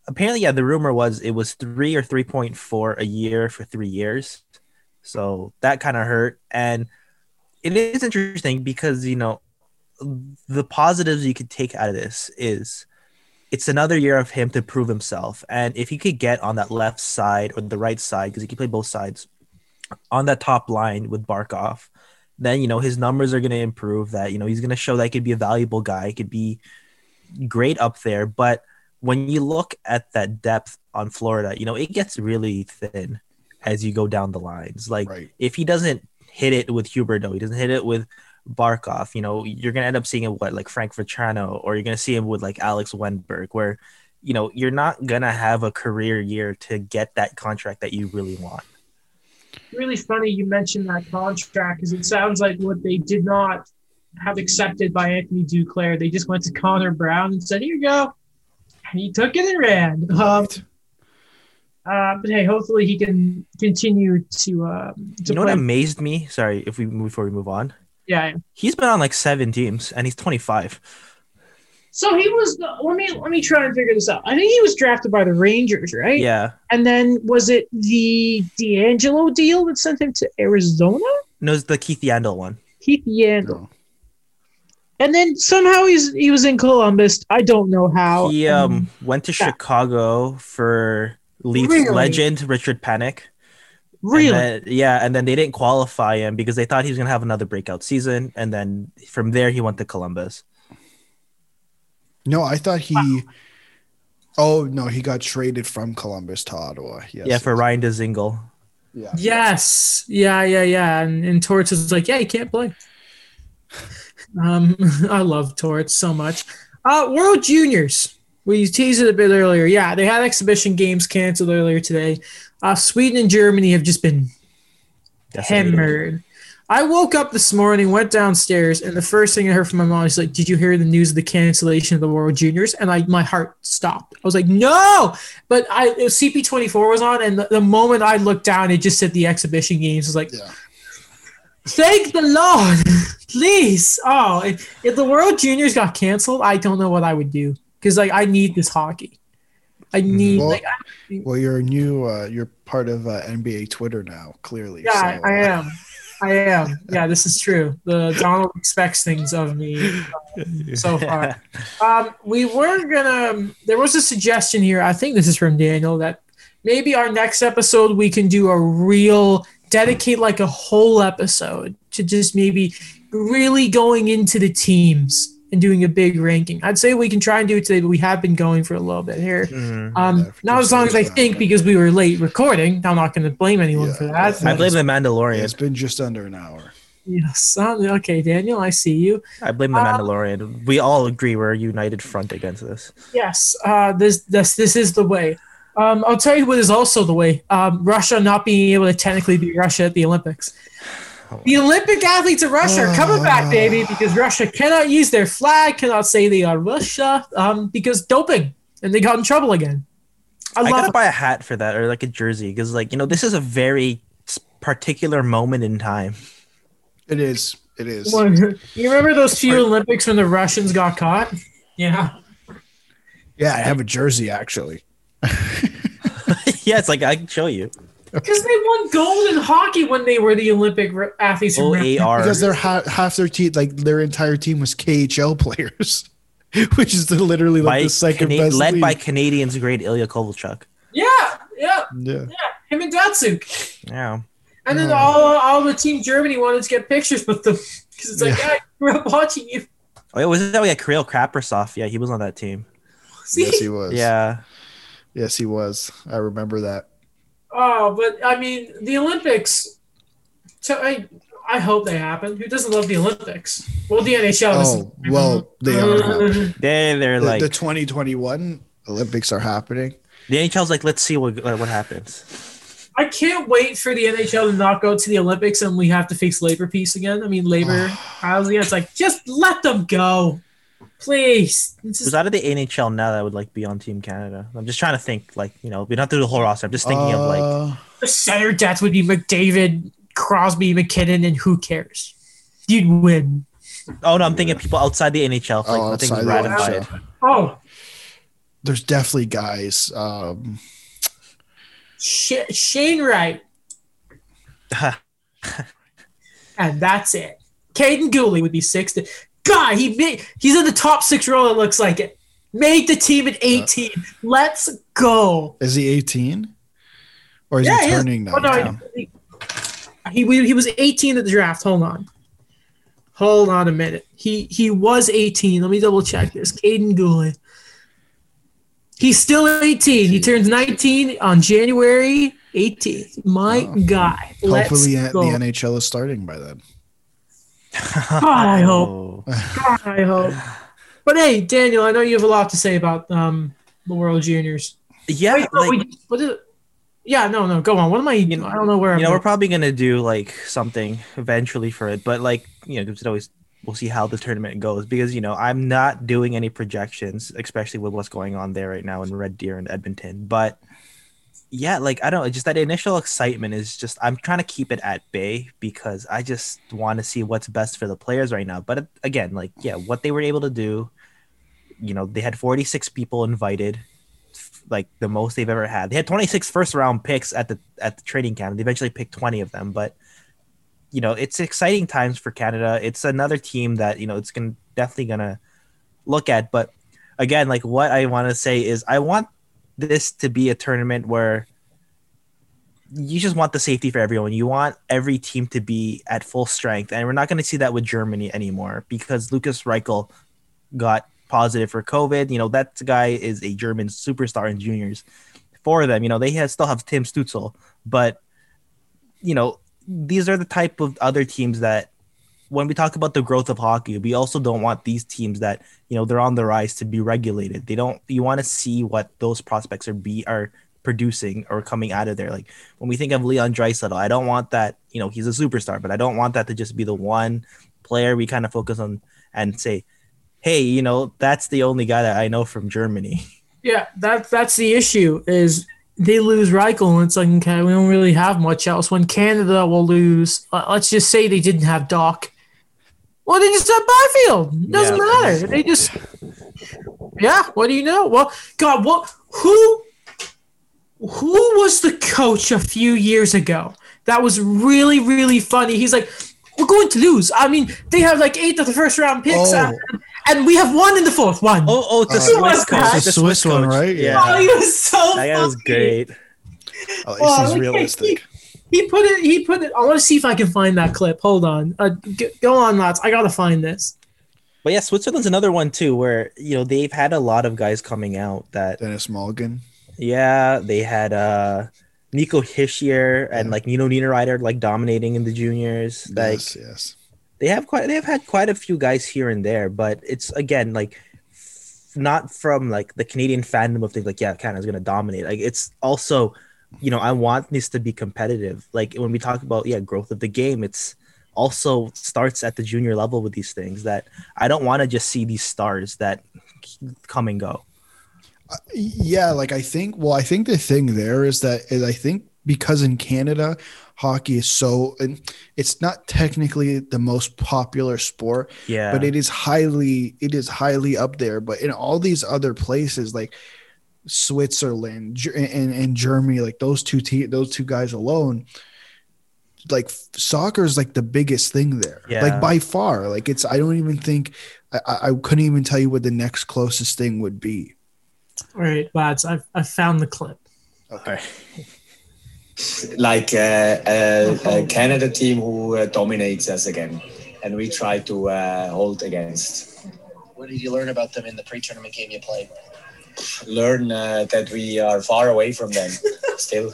S3: apparently, yeah, the rumor was it was three or three point four a year for three years. So that kind of hurt, and it is interesting because you know the positives you could take out of this is it's another year of him to prove himself. And if he could get on that left side or the right side, because he can play both sides, on that top line with Barkov, then you know his numbers are going to improve. That you know he's going to show that he could be a valuable guy, he could be great up there. But when you look at that depth on Florida, you know it gets really thin as you go down the lines. Like
S1: Right.
S3: if he doesn't hit it with Huberdeau, he doesn't hit it with Barkov, you know, you're gonna end up seeing it what like Frank Vatrano, or you're gonna see him with like Alex Wennberg, where you know you're not gonna have a career year to get that contract that you really want.
S2: really funny you mentioned that contract because it sounds like what they did not have accepted by Anthony Duclair. They just went to Connor Brown and said, "Here you go," and he took it and ran. Um, uh, but hey, hopefully he can continue to. Um, to
S3: You know what amazed me? Sorry, if we before we move on,
S2: Yeah.
S3: he's been on like seven teams and he's 25.
S2: So he was. Let me let me try and figure this out. I think he was drafted by the Rangers, right?
S3: Yeah,
S2: And then was it the D'Angelo deal that sent him to Arizona?
S3: no, it's the Keith Yandle one.
S2: Keith Yandle.
S1: No.
S2: And then somehow he's he was in Columbus. I don't know how.
S3: He um went to
S2: yeah.
S3: Chicago for Leafs
S2: Really?
S3: legend Richard Panik.
S2: really.
S3: And then- yeah, and then they didn't qualify him because they thought he was gonna have another breakout season, and then from there he went to Columbus.
S1: No, I thought he. Oh no, he got traded from Columbus to Ottawa. Yes.
S3: Yeah, for Ryan Dzingel.
S1: yeah.
S2: yes. Yeah, yeah, yeah. And, and Torts is like, yeah, he can't play. Um, I love Torts so much. Uh, World Juniors. We teased it a bit earlier. Yeah, they had exhibition games canceled earlier today. Uh, Sweden and Germany have just been
S3: Decimated.
S2: hammered. I woke up this morning, went downstairs, and the first thing I heard from my mom is like, "Did you hear the news of the cancellation of the World Juniors?" And I, my heart stopped. I was like, "No!" But I CP twenty four was on, and the, the moment I looked down, it just said the exhibition games. I was like,
S1: Yeah.
S2: "Thank the Lord, please!" Oh, if, if the World Juniors got canceled, I don't know what I would do because like I need this hockey. I need
S1: Well,
S2: like I-
S1: Well, you're a new. Uh, you're part of uh, NBA Twitter now. Clearly.
S2: Yeah,
S1: so,
S2: I, I
S1: uh,
S2: am. I am. Yeah, this is true. The Donald expects things of me so far. Um, we were gonna. There was a suggestion here. I think this is from Daniel that maybe our next episode we can do a real dedicate like a whole episode to just maybe really going into the teams and doing a big ranking. I'd say we can try and do it today, but we have been going for a little bit here.
S3: Mhm.
S2: Um,
S1: Yeah,
S2: not as long as I
S1: just-
S2: think because we were late recording. I'm not going to blame anyone
S1: Yeah,
S2: for that.
S1: yeah.
S3: I blame the Mandalorian.
S1: it's been just under an hour.
S2: Yes. um, Okay, Daniel, I see you.
S3: I blame the
S2: Um,
S3: Mandalorian. We all agree we're a united front against this.
S2: Yes. Uh, this this this is the way. Um, I'll tell you what is also the way. Um, Russia not being able to technically beat Russia at the Olympics. The Olympic athletes of Russia are coming back, baby, because Russia cannot use their flag, cannot say they are Russia, um, because doping, and they got in trouble again. I
S3: I,
S2: love
S3: gotta buy a hat for that or like a jersey because like you know this is a very particular moment in time.
S1: It is. It is.
S2: You remember those few Olympics when the Russians got caught? Yeah.
S1: Yeah, I have a jersey actually.
S3: yeah, it's like I can show you.
S2: Because they won gold in hockey when they were the Olympic athletes. from
S3: O A R.
S1: Because their ha- half their team, like their entire team, was KHL players, which is the, literally like
S3: by
S1: the second
S3: Cana-
S1: best.
S3: led
S1: league.
S3: by Canadians great Ilya Kovalchuk.
S2: Yeah, yeah,
S1: yeah.
S2: him and Datsyuk.
S3: Yeah.
S2: And then
S1: Oh.
S2: all, all the team Germany wanted to get pictures with them because it's like,
S1: Yeah.
S2: yeah. I grew up watching you.
S3: Oh, yeah, wasn't that yeah, Kirill Kaprizov? Yeah, he was on that team.
S2: See?
S1: Yes, he was.
S3: Yeah.
S1: Yes, he was. I remember that.
S2: Oh, but I mean, the Olympics. So I, I hope they happen. Who doesn't love the Olympics? Well, the NHL.
S1: Oh, well, they are.
S3: They they're
S1: The,
S3: like
S1: the 2021 Olympics are happening.
S3: the NHL's like let's see what uh, what happens.
S2: I can't wait for the NHL to not go to the Olympics and we have to face labor peace again. I mean, labor trials again. It's like just let them go, please. It's
S3: Who's out of the NHL now that would like be on Team Canada? I'm just trying to think like you know we don't have to do the whole roster. I'm just thinking of like
S1: Uh,
S2: the center depth would be McDavid, Crosby, MacKinnon, and who cares? You'd win.
S3: oh no, I'm thinking people outside the NHL. Like
S1: oh,
S3: nothing's
S1: outside the. NHL.
S2: Oh,
S1: There's definitely guys. Um,
S2: Sh- Shane Wright, and that's it. Kaiden Guhle would be sixth. God, he made, he's in the top six row. It looks like it. Made the team at uh, 18. Let's go.
S1: Is he 18? Or is
S2: Yeah,
S1: he
S2: he is.
S1: turning now?
S2: Oh, no, he, he, he was 18 at the draft. Hold on. Hold on a minute. He he was 18. Let me double check this. Kaiden Guhle. He's still 18. He turns 19 on January 18th. My
S1: oh,
S2: guy. Let's
S1: Hopefully the
S2: go.
S1: NHL is starting by then.
S2: I hope. God, I hope. But hey, Daniel, I know you have a lot to say about um the World Juniors.
S3: Yeah,
S2: Wait, no,
S3: like,
S2: we, is? Yeah, no, no, go on. What am I?
S3: You know-
S2: I don't know where
S3: you
S2: I'm.
S3: know, we're probably gonna do like something eventually for it, but like you know, it's always we'll see how the tournament goes because you know I'm not doing any projections, especially with what's going on there right now in Red Deer and Edmonton. But yeah, like I don't just that initial excitement is just I'm trying to keep it at bay because I just want to see what's best for the players right now. But again, like yeah, what they were able to do, you know, they had 46 people invited like the most they've ever had. They had 26 first round picks at the at the training camp. They eventually picked 20 of them, but you know, it's exciting times for Canada. It's another team that, you know, it's going definitely going to look at, but again, like what I want to say is I want this to be a tournament where you just want the safety for everyone. You want every team to be at full strength, and we're not going to see that with Germany anymore because Lucas Reichel got positive for COVID. You know that guy is a German superstar in juniors. For them, you know they have, still have Tim Stützle, but you know these are the type of other teams that when we talk about the growth of hockey, we also don't want these teams that you know they're on the rise to be regulated. They don't. You want to see what those prospects are be are producing or coming out of there. Like when we think of Leon Draisaitl, I don't want that. You know, he's a superstar, but I don't want that to just be the one player we kind of focus on and say, hey, you know, that's the only guy that I know from Germany.
S2: Yeah, that that's the issue. Is they lose Reichel, and it's like okay, we don't really have much else. When Canada will lose, let's just say they didn't have Doc. Well, they just have Byfield. Doesn't
S3: Yeah.
S2: matter. They just, yeah. What do you know? Well, God, what? Who? Who was the coach a few years ago? That was really, really funny. He's like, "We're going to lose." I mean, they have like eight of the first round picks,
S1: Oh.
S2: and we have one in the fourth. One.
S3: Oh, oh, it's the
S1: Uh,
S3: Swiss
S2: Swiss
S3: coach.
S1: The Swiss one, right?
S3: Yeah,
S2: Oh, he was so
S3: that guy was
S2: funny.
S3: great.
S1: At least
S2: Oh,
S1: he's
S2: look,
S1: realistic.
S2: He put it. He put it. I want to see if I can find that clip. Hold on. Uh, g- go on, lots. I gotta find this.
S3: But yeah, Switzerland's another one too, where you know they've had a lot of guys coming out that
S1: Dennis Mulligan.
S3: yeah they had uh Nico Hischier and
S1: Yeah.
S3: like Nino Niederreiter like dominating in the juniors. Like
S1: yes, yes.
S3: they have quite they've had quite a few guys here and there, but it's again like f- not from like the Canadian fandom of things like yeah, Canada's gonna dominate. Like it's also, you know, I want this to be competitive. Like when we talk about yeah, growth of the game, it's also starts at the junior level with these things that I don't want to just see these stars that come and go.
S1: Uh, yeah, like I think. Well, I think the thing there is that is I think because in Canada, hockey is so, and it's not technically the most popular sport,
S3: Yeah,
S1: but it is highly, it is highly up there. But in all these other places, like Switzerland and, and Germany, like those two te- those two guys alone, like soccer is like the biggest thing there,
S3: Yeah.
S1: like by far. Like it's, I don't even think, I, I I couldn't even tell you what the next closest thing would be.
S2: All right, lads. I've I found the clip.
S3: Okay.
S4: like uh, a, a Canada team who uh, dominates us again, and we try to uh, hold against.
S5: What did you learn about them in the pre-tournament game you played?
S4: Learn uh, that we are far away from them. Still,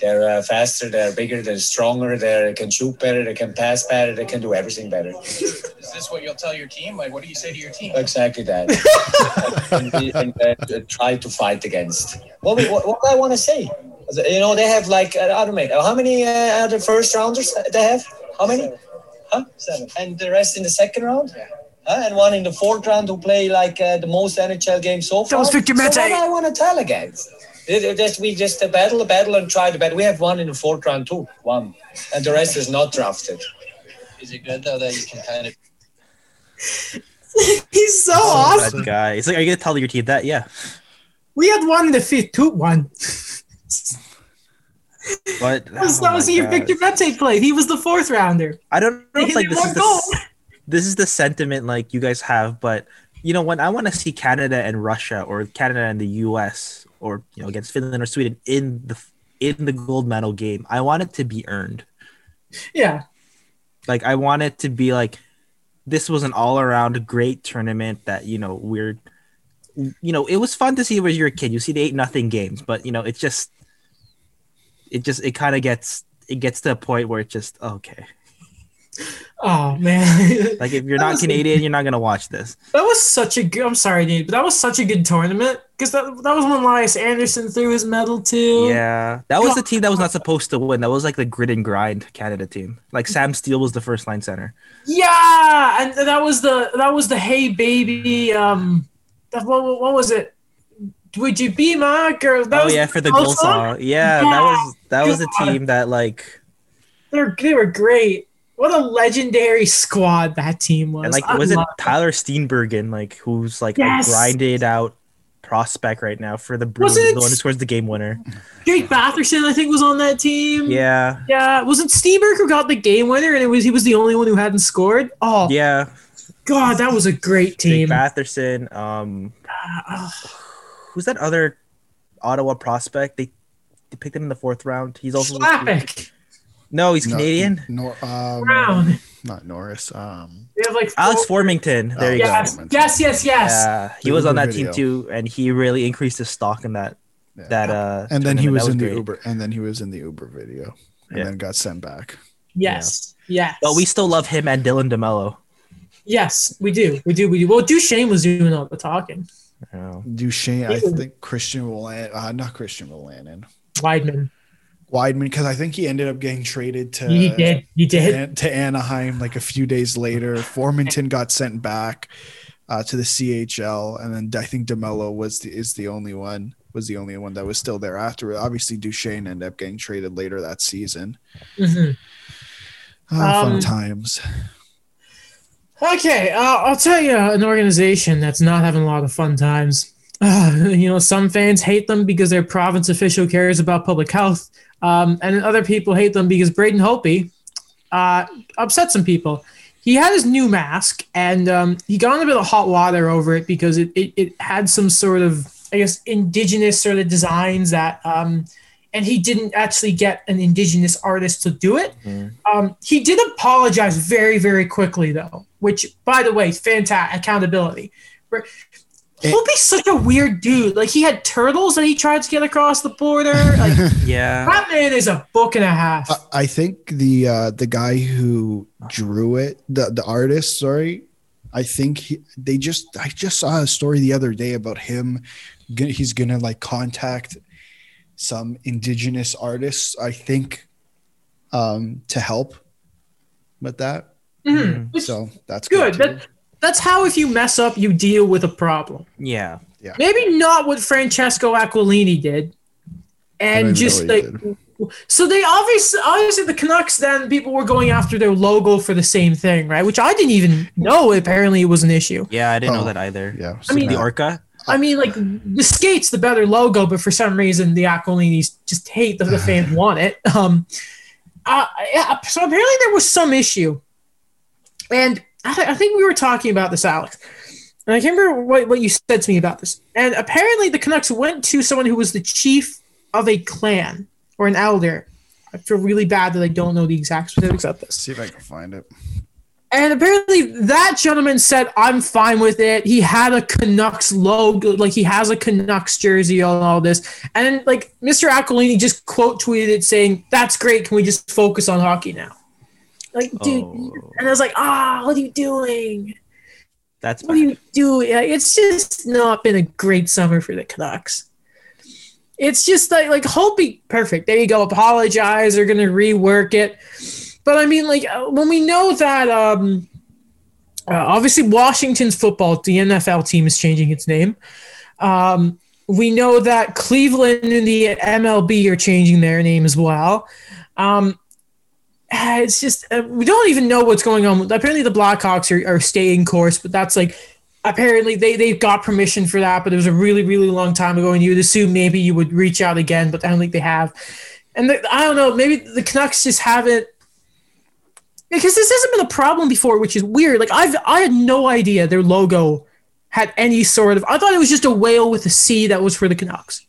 S4: they're uh, faster, they're bigger, they're stronger, they can shoot better, they can pass better, they can do everything better.
S5: Is this what you'll tell your team? Like, what do you say to your team?
S4: Exactly that. and and, uh, try to fight against. What, we, what, what I want to say, you know, they have like uh, I don't know how many uh, other first rounders they have. How many? Huh? Seven. And the rest in the second round.
S5: Yeah.
S4: Huh? And one in the fourth round who play like uh, the most NHL games so far.
S2: was Victor
S4: so
S2: Mete.
S4: what do I want to tell against? It- it just- we just uh, battle, battle, and try to battle. We have one in the fourth round too, one, and the rest is not drafted.
S5: Is it good though that you can kind of
S2: He's so
S3: Oh,
S2: awesome.
S3: that guy. It's like, are you gonna tell your team that? Yeah.
S2: We had one in the fifth, two one.
S3: But
S2: That was,
S3: oh
S2: that was
S3: my
S2: the year
S3: God.
S2: Victor Mete played. He was the fourth rounder.
S3: I don't know if like this is the
S2: goal.
S3: This is the sentiment like you guys have, but you know, when I want to see Canada and Russia or Canada and the US or you know against Finland or Sweden in the in the gold medal game, I want it to be earned.
S2: Yeah.
S3: Like I want it to be like this was an all around great tournament that, you know, we're you know, it was fun to see when you're a kid. You see the eight nothing games, but you know, it's just it just it kind of gets it gets to a point where it's just okay.
S2: Oh man.
S3: Like if you're
S2: That
S3: not Canadian, you're not gonna watch this.
S2: That was such a good. I'm sorry, Nate, but that was such a good tournament because that, that was when Lias Andersson threw his medal too.
S3: Yeah, that was the team that was not supposed to win. That was like the grit and grind Canada team. Like Sam Steel was the first line center.
S2: Yeah, and that was the that was the Hey Baby. Um, that, what, what was it? Would you be my girl? That
S3: oh yeah, for the
S2: goal song?
S3: song. Yeah,
S2: Yeah,
S3: that was that was the
S2: God.
S3: team that like
S2: They're they were great. What a legendary squad that team was.
S3: and like
S2: I
S3: was it Tyler Steenbergen like who's like
S2: Yes.
S3: a grinded out prospect right now for the Bruins,
S2: Was it-
S3: the one who scores the game winner.
S2: Drake Batherson? I think was on that team.
S3: Yeah,
S2: Yeah, wasn't Steenberg who got the game winner, and it was he was the only one who hadn't scored. Oh
S3: yeah.
S2: God, that was a great
S3: Jake
S2: team.
S3: Batherson. Um,
S2: Ah,
S3: who's that other Ottawa prospect? They they picked him in the fourth round. He's also no, he's
S1: No,
S3: Canadian.
S1: Nor, um,
S2: Brown.
S1: Not Norris. Um,
S2: We have like
S3: Alex Formenton. There
S1: Oh,
S3: you
S2: Yes,
S1: go.
S2: yes, yes, yes.
S3: Yeah, he
S1: The
S3: was on
S1: Uber
S3: that team too, and he really increased his stock in that
S1: Yeah.
S3: that uh.
S1: and then he
S3: tournament.
S1: was,
S3: That
S1: in the. Uber, and then he was in the Uber video, and
S3: Yeah.
S1: then got sent back.
S2: Yes, yes.
S3: But we still love him and Dylan Demelo.
S2: yes, we do, we do, we do. Well, Duchene was doing all the talking.
S3: You.
S1: Duchene, I think Christian Willan, uh, not Christian Willanen,
S2: Wideman,
S1: Wideman, because I think he ended up getting traded to
S2: he did, he did.
S1: An- to Anaheim like a few days later. Formenton got sent back uh, to the CHL, and then I think Demelo was the, is the only one was the only one that was still there after. Obviously, Duchene ended up getting traded later that season.
S2: Mhm.
S1: Ah,
S2: Um,
S1: fun times.
S2: Okay, uh, I'll tell you an organization that's not having a lot of fun times. Uh, you know, some fans hate them because their province official cares about public health, um, and other people hate them because Braden Holtby uh, upset some people. He had his new mask, and um, he got in a bit of hot water over it because it, it, it had some sort of, I guess, indigenous sort of designs that, um, and he didn't actually get an indigenous artist to do it.
S3: Mhm.
S2: Um, he did apologize very, very quickly, though, which, by the way, fantastic accountability. Re-
S1: It-
S2: Holtby's such a weird dude. Like, he had turtles that he tried to get across the border. Like,
S3: Yeah.
S2: that man is a book and a half.
S1: I- I think the uh, the guy who drew it, the the artist, sorry, I think he, they just I just saw a story the other day about him. He's gonna like contact some indigenous artists, I think, um, to help with that.
S2: Mhm.
S1: So that's
S2: good.
S1: good.
S2: That, that's how, if you mess up, you deal with a problem.
S3: Yeah. Yeah.
S2: Maybe not what Francesco Aquilini did, and just like so they obviously obviously the Canucks then people were going after their logo for the same thing, right? Which I didn't even know apparently it was an issue.
S3: Yeah, I didn't know
S1: Oh.
S3: that either.
S1: yeah.
S2: I mean,
S3: The
S1: that-
S3: Orca.
S2: I mean, like the skates, the better logo, but for some reason the Aquilinis just hate that the fans want it. Um, uh, yeah, so apparently there was some issue, and I, th- I think we were talking about this, Alex. And I can't remember what, what you said to me about this. And apparently the Canucks went to someone who was the chief of a clan or an elder. I feel really bad that I don't know the exact specifics of this.
S1: see if I can find it.
S2: And apparently that gentleman said, I'm fine with it. He had a Canucks logo, like he has a Canucks jersey on all this. And like Mr. Aquilini just quote tweeted it saying, That's great. Can we just focus on hockey now? Like, dude.
S3: Oh,
S2: And I was like, ah, what are you doing?
S3: that's
S2: What are you? Like, It's just not been a great summer for the Canucks. It's just like like Holtby, perfect. There you go. Apologize. They're gonna rework it. But I mean, like uh, when we know that, um, uh, obviously Washington's football, the NFL team is changing its name. Um, we know that Cleveland and the MLB are changing their name as well. Um, it's just uh, we don't even know what's going on. Apparently, the Blackhawks are, are staying course, but that's like apparently they they've got permission for that. But it was a really really long time ago, and you'd assume maybe you would reach out again, but I don't think they have. And the, I don't know, maybe the Canucks just haven't because this hasn't been a problem before, which is weird. Like I've I had no idea their logo had any sort of. I thought it was just a whale with a C that was for the Canucks.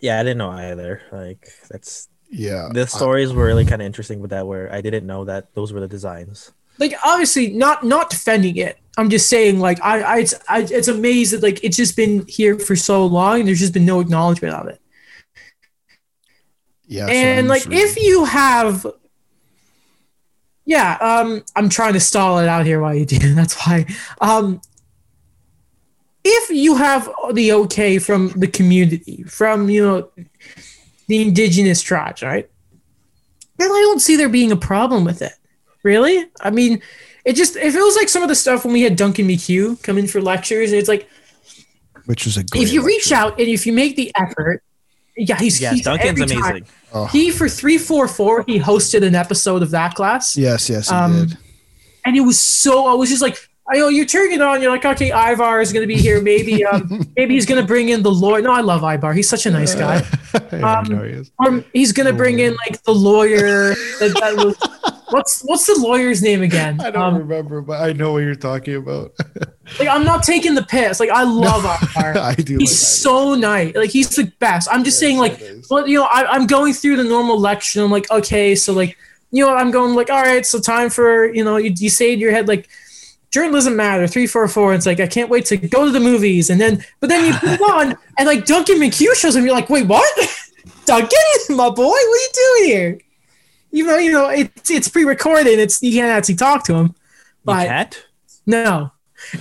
S3: Yeah, I didn't know either. Like that's
S1: Yeah.
S3: the stories were really kind of interesting with that, where I didn't know that those were the designs.
S2: Like obviously not not defending it. I'm just saying like I I it's, I, it's amazed that like it's just been here for so long and there's just been no acknowledgement of it.
S1: yeah.
S2: and like
S1: just reading.
S2: if you have yeah um i'm trying to stall it out here while you do that's why um if you have the okay from the community from you know the indigenous tribes right then i don't see there being a problem with it really i mean it just it feels like some of the stuff when we had duncan mchugh come in for lectures and it's like
S1: which was a great
S2: if you reach out and if you make the effort yeah he's,
S3: Yes,
S2: he's
S3: Duncan's
S2: every time-
S3: amazing.
S1: Oh,
S2: he for three four four he hosted an episode of that class,
S1: yes, yes, he
S2: um,
S1: did.
S2: and it was so I was just like. I know you're turning it on. You're like, okay, Ivar is going to be here. Maybe, um, maybe he's going to bring in the lawyer. No, I love Ivar. He's such a nice guy.
S1: I
S2: um,
S1: know he is.
S2: Or he's going to bring in like the lawyer. That, that was, what's what's the lawyer's name again?
S1: I don't
S2: Um,
S1: remember, but I know what you're talking about.
S2: like I'm not taking the piss. Like I love Ivar.
S1: I do.
S2: He's
S1: like
S2: so nice. Like he's the best. I'm just saying, like, well, you know, I, I'm going through the normal lecture. I'm like, okay, so like, you know, I'm going like, all right, so time for, you know, you, you say in your head like, journalism matter three four four. It's like I can't wait to go to the movies, and then but then you move on, and like Duncan McHugh shows up, and you're like, wait, what? Duncan, my boy, what are you doing here? You know, you know, it's it's pre-recorded. It's you can't actually talk to him.
S3: You can't?
S2: no,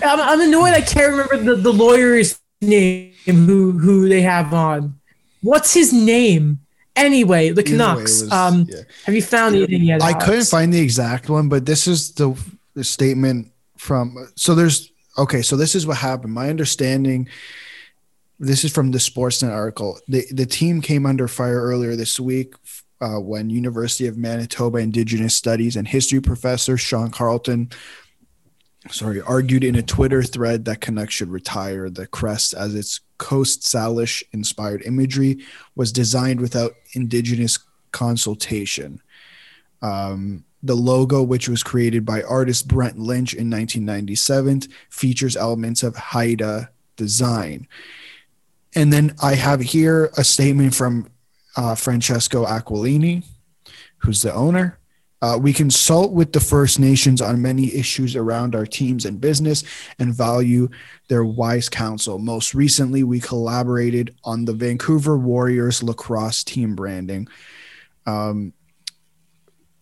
S2: I'm, I'm annoyed. I can't remember the, the lawyer's name who who they have on. What's his name? Anyway, the
S1: Either way,
S2: Canucks.
S1: was-
S2: um,
S1: yeah.
S2: have you found anything yet?
S1: I
S2: Alex?
S1: couldn't find the exact one, but this is the, the statement from. So there's okay. So this is what happened. My understanding. This is from the Sportsnet article. The the team came under fire earlier this week uh, when University of Manitoba Indigenous Studies and history professor Sean Carleton, sorry, argued in a Twitter thread that Canucks should retire the crest as its Coast Salish inspired imagery was designed without Indigenous consultation. Um, the logo, which was created by artist Brent Lynch in 1997, features elements of Haida design. And then I have here a statement from uh, Francesco Aquilini, who's the owner. Uh, we consult with the First Nations on many issues around our teams and business and value their wise counsel. Most recently, we collaborated on the Vancouver Warriors lacrosse team branding. Um,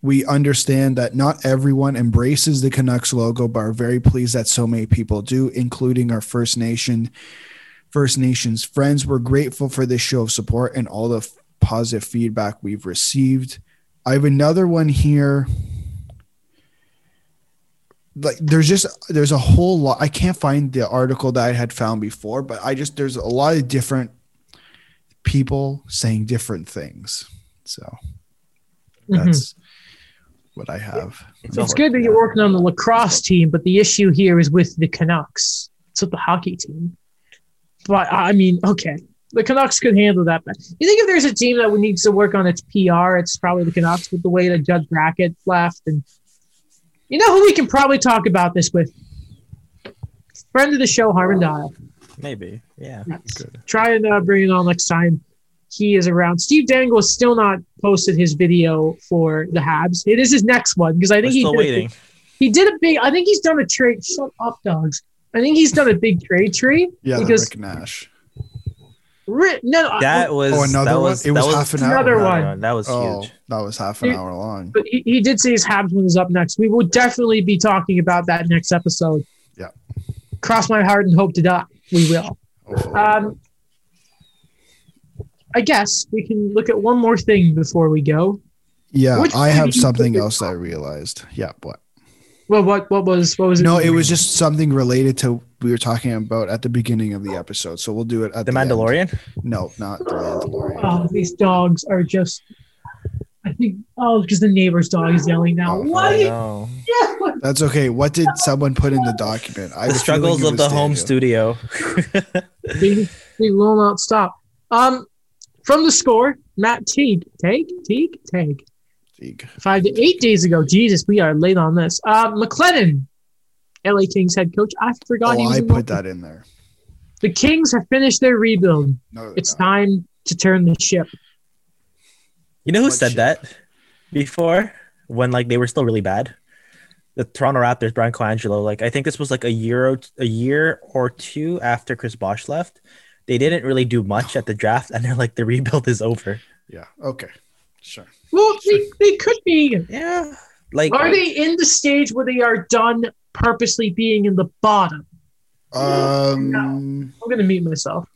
S1: we understand that not everyone embraces the Canucks logo, but are very pleased that so many people do, including our First Nation, First Nations friends. We're grateful for this show of support and all the f- positive feedback we've received. I have another one here. Like there's just there's a whole lot. I can't find the article that I had found before, but I just there's a lot of different people saying different things. So
S2: Mhm.
S1: that's what I have.
S3: It's,
S2: It's good that you're working on the lacrosse team, but the issue here is with the Canucks. It's with the hockey team. But I mean, okay, the Canucks could handle that. But you think if there's a team that needs to work on its PR, it's probably the Canucks with the way that Judd Brackett left. And you know who we can probably talk about this with? Friend of the show, Harman Dayal.
S3: Maybe. Yeah.
S2: Try and uh, bring it on next time he is around. Steve Dangle has still not posted his video for the Habs. It is his next one because I
S3: We're
S2: think he
S3: still
S2: did a
S3: waiting.
S2: he did a big. I think he's done a trade. Shut up, dogs. I think he's done a big trade tree
S1: Yeah,
S2: because
S1: Rick Nash.
S2: Ri- no, no,
S3: That was
S1: Oh, another
S3: that
S1: one?
S3: was
S1: It was
S3: that
S1: half an hour.
S2: Another one.
S3: That was
S1: Oh,
S3: huge.
S1: that was half an
S2: Yeah.
S1: hour long.
S2: but he, he did say his Habs one is up next. We will definitely be talking about that next episode.
S1: Yeah.
S2: Cross my heart and hope to die. We will.
S1: Hopefully.
S2: Um, I guess we can look at one more thing before we go.
S1: yeah,
S2: which
S1: I have something else I realized. Yeah, what?
S2: Well, what what was what was it?
S1: No, it was just something related to we were talking about at the beginning of the episode. So we'll do it at
S3: The
S1: the, end.
S3: Mandalorian.
S1: No, not the Mandalorian.
S2: Oh, these dogs are just. I think oh, because the neighbor's dog is yelling now.
S1: Oh,
S2: what?
S3: I.
S2: Yeah.
S1: That's okay. What did someone put in the document? I
S3: The
S1: have a feeling
S3: struggles of
S1: was
S3: the home studio.
S2: They, they will not stop. Um, from the score, Matt Teague, Teague, Teague, Teague.
S1: Teague.
S2: Five to eight days ago. Jesus, we are late on this. Uh, McLellan LA Kings head coach. I forgot he
S1: Oh,
S2: was
S1: I
S2: in the-
S1: put that in there.
S2: The Kings have finished their rebuild.
S1: No,
S2: It's
S1: no.
S2: time to turn the ship.
S3: You know who
S1: What
S3: said
S1: shit?
S3: that before when like they were still really bad? The Toronto Raptors, Bryan Colangelo. Like I think this was like a year, a year or two after Chris Bosh left. They didn't really do much at the draft, and they're like the rebuild is over.
S1: Yeah. Okay. Sure.
S2: Well, they, they could be.
S3: Yeah, like
S2: Are they in the stage where they are done purposely being in the bottom?
S1: Um,
S2: I'm going to mute myself.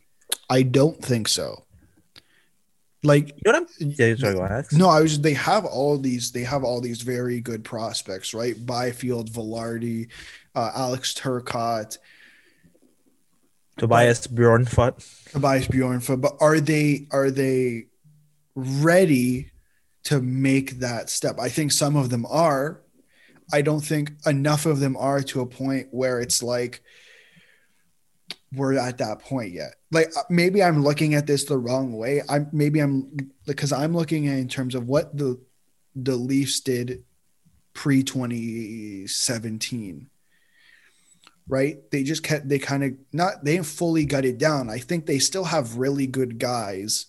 S1: I don't think so. Like
S3: you know what I'm? Yeah, sorry, go ahead.
S1: No, I was. They have all these. They have all these very good prospects, right? Byfield, Vilardi, uh, Alex Turcotte,
S3: Tobias Björnfot.
S1: Tobias Björnfot. But are they are they ready to make that step? I think some of them are. I don't think enough of them are to a point where it's like we're at that point yet. Like uh, maybe I'm looking at this the wrong way. I'm maybe I'm because I'm looking at in terms of what the the Leafs did pre 2017. Right? They just kept they kind of not they didn't fully gut it down. I think they still have really good guys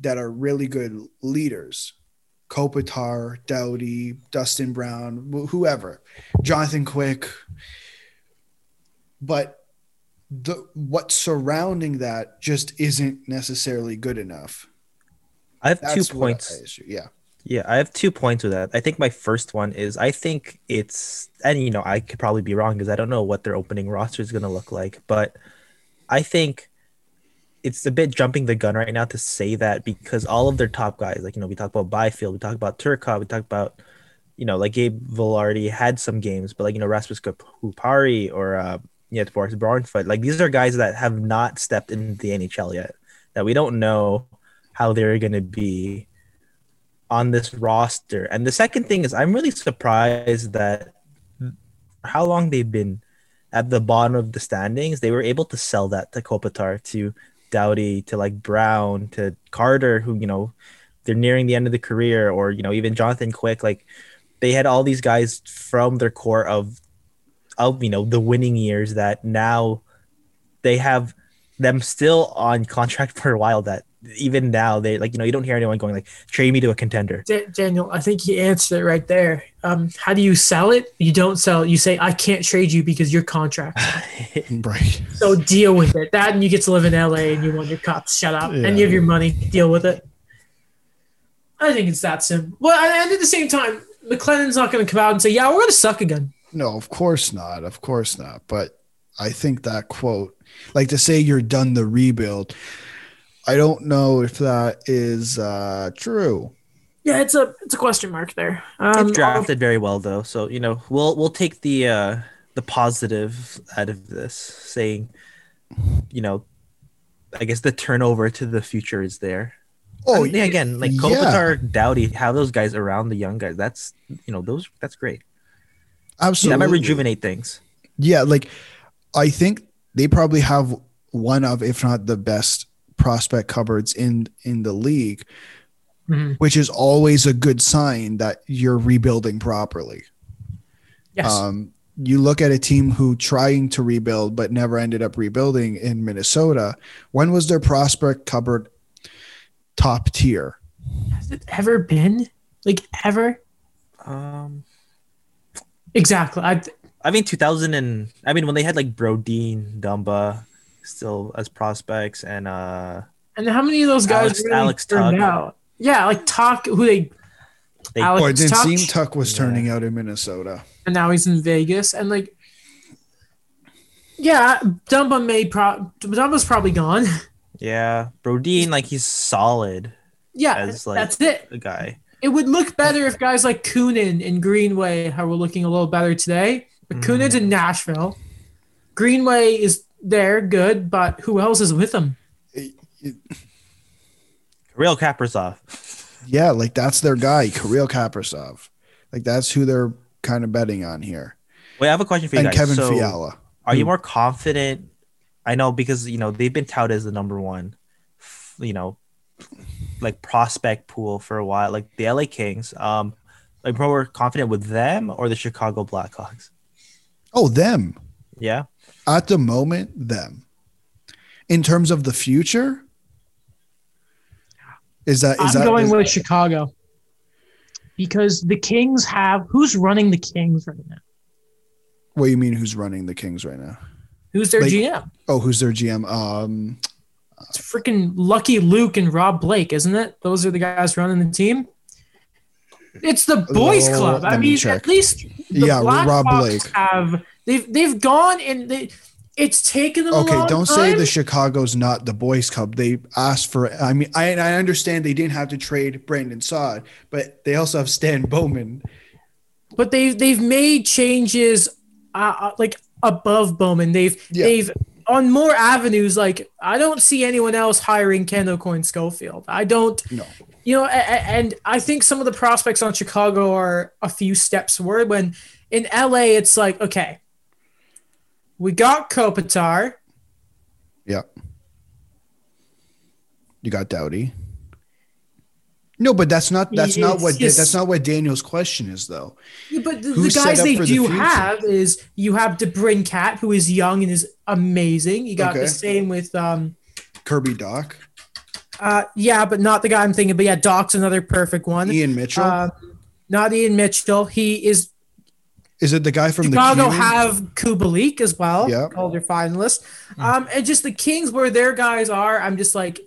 S1: that are really good leaders. Kopitar, Doughty, Dustin Brown, wh- whoever, Jonathan Quick. But the what's surrounding that just isn't necessarily good enough.
S3: I have
S1: That's
S3: two points.
S1: Yeah.
S3: Yeah, I have two points with that. I think my first one is I think it's, and you know, I could probably be wrong because I don't know what their opening roster is going to look like, but I think it's a bit jumping the gun right now to say that because all of their top guys, like, you know, we talk about Byfield, we talk about Turkov, we talk about, you know, like Gabe Vilardi had some games, but like, you know, Rasmus Kupari or, uh, yeah, Boris Barnfoot, like these are guys that have not stepped into the NHL yet, that we don't know how they're going to be on this roster. And the second thing is, I'm really surprised that how long they've been at the bottom of the standings, they were able to sell that to Kopitar, to Doughty, to like Brown, to Carter, who, you know, they're nearing the end of the career, or, you know, even Jonathan Quick. Like they had all these guys from their core of, of, you know, the winning years that now they have them still on contract for a while that even now they like you know you don't hear anyone going like trade me to a contender
S2: Da- Daniel, I think he answered it right there. Um, how do you sell it? You don't sell it. You say, I can't trade you because your contract.
S1: Right.
S2: So deal with it. That and you get to live in LA and you want your cups. Shut up. And you have your money. Deal with it. I think it's that simple. Well, and at the same time, McLellan's not going to come out and say, yeah, we're going to suck again.
S1: No, of course not. Of course not. But I think that quote, like to say you're done the rebuild, I don't know if that is uh, true.
S2: Yeah, it's a it's a question mark there. Um,
S3: They've drafted very well though so you know we'll we'll take the uh the positive out of this saying you know i guess the turnover to the future is there
S1: Oh,
S3: yeah again like
S1: yeah.
S3: Kopitar, Doughty have those guys around the young guys that's you know those that's great
S1: absolutely.
S3: that might rejuvenate things
S1: Yeah, like I think they probably have one of, if not the best prospect cupboards in in the league,
S2: Mhm.
S1: which is always a good sign that you're rebuilding properly.
S2: Yes.
S1: Um, you look at a team who trying to rebuild but never ended up rebuilding in Minnesota. When was their prospect cupboard top tier?
S2: Has it ever been like ever?
S3: um
S2: Exactly. I,
S3: i mean 2000 and i mean when they had like Brodin dumba still as prospects and uh
S2: and how many of those guys
S3: Alex-
S2: really
S3: Alex
S2: turned
S3: Tuch.
S2: out? Yeah, like talk who they
S3: They-
S2: Alex
S1: Or it didn't
S2: Tuch,
S1: seem Tuch was
S3: Yeah.
S1: turning out in Minnesota.
S2: and now he's in Vegas, and like, yeah, Dumba may pro Dumba's probably gone.
S3: yeah Brodin like he's solid
S2: yeah,
S3: As, like-
S2: that's it.
S3: The guy
S2: It would look better if guys like Kunin and Greenway are looking a little better today. But
S3: Mhm.
S2: Kunin's in Nashville. Greenway is there, good, but who else is with him?
S3: real kaprizov
S1: Yeah, like that's their guy, Kirill Kaprizov. Like that's who they're kind of betting on here.
S3: Wait, I have a question for you
S1: And
S3: guys.
S1: Kevin
S3: so,
S1: Fiala.
S3: are you
S1: Hmm.
S3: more confident? I know because you know they've been touted as the number one, you know, like prospect pool for a while, like the LA Kings. Um, are you more confident with them or the Chicago Blackhawks?
S1: Oh, them.
S3: Yeah.
S1: At the moment, them. In terms of the future, is that is
S2: I'm
S1: that
S2: going with Chicago because the Kings have who's running the Kings right now?
S1: what do you mean? Who's running the Kings right now?
S2: Who's their
S1: Like-
S2: GM?
S1: Oh, who's their GM? Um,
S2: It's freaking Lucky Luc and Rob Blake, isn't it? Those are the guys running the team. It's the boys' club. I
S1: me
S2: mean,
S1: check.
S2: at least the
S1: Yeah, Rob
S2: Blackhawks
S1: Blake.
S2: have they've they've gone and they. It's taken them
S1: okay, don't say the Chicago's not the boys' club. They asked for. I mean, I I understand they didn't have to trade Brandon Saad, but they also have Stan Bowman.
S2: but they've they've made changes uh, uh, like above Bowman. They've
S1: Yeah.
S2: they've on more avenues. Like I don't see anyone else hiring Kendall Coyne Schofield. I don't.
S1: No.
S2: You know, and I think some of the prospects on Chicago are a few steps forward. When in LA, it's like okay, we got Kopitar.
S1: Yeah. You got Doughty. No, but that's not that's not what
S2: just-
S1: that's not what Daniel's question is though.
S2: Yeah, but the, the guys they
S1: for the
S2: do have is you have DeBrincat, who is young and is amazing. You got
S1: Okay.
S2: the same with um,
S1: Kirby Dach,
S2: Uh, yeah, but not the guy I'm thinking. But yeah, Dach's another perfect one.
S1: Ian Mitchell.
S2: Uh, not Ian Mitchell. He is
S1: is it the guy from
S2: Chicago
S1: the Q?
S2: have Kubalik as well.
S1: Yeah.
S2: Calder finalist. Um, and just the Kings where their guys are, I'm just like,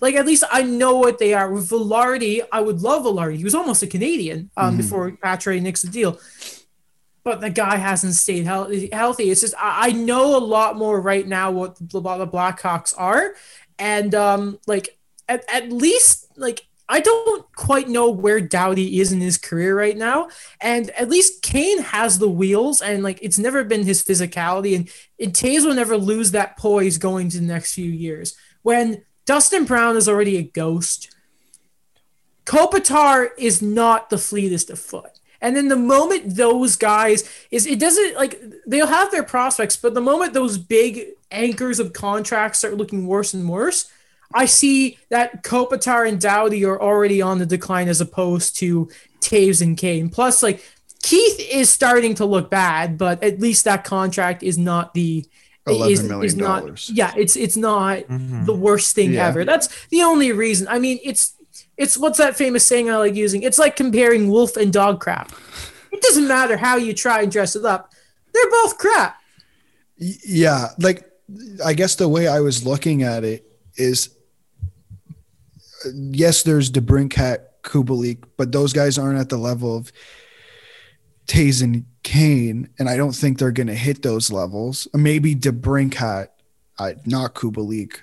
S2: like at least I know what they are. With Vilardi, I would love Vilardi. He was almost a Canadian um,
S1: Mhm.
S2: before Patre nixed the deal. But the guy hasn't stayed healthy. Healthy. It's just I, I know a lot more right now what the, what the Blackhawks are, and um, like at, at least like I don't quite know where Doughty is in his career right now. And at least Kane has the wheels, and like it's never been his physicality, and, and Toews will never lose that poise going to the next few years. When Dustin Brown is already a ghost, Kopitar is not the fleetest of foot. And then the moment those guys is it doesn't like they'll have their prospects, but the moment those big anchors of contracts start looking worse and worse, I see that Kopitar and Doughty are already on the decline as opposed to Toews and Kane. Plus, like Keith is starting to look bad, but at least that contract is not the
S1: 11
S2: is,
S1: million
S2: is not
S1: dollars.
S2: yeah, it's it's not
S3: Mhm.
S2: the worst thing
S1: Yeah.
S2: ever. That's the only reason. I mean, it's it's what's that famous saying I like using? It's like comparing wolf and dog crap. It doesn't matter how you try and dress it up. They're both crap.
S1: Yeah, like I guess the way I was looking at it is, yes, there's DeBrincat, Kubalik, but those guys aren't at the level of Toews and Kane, and I don't think they're going to hit those levels. Maybe DeBrincat, uh, not Kubalik,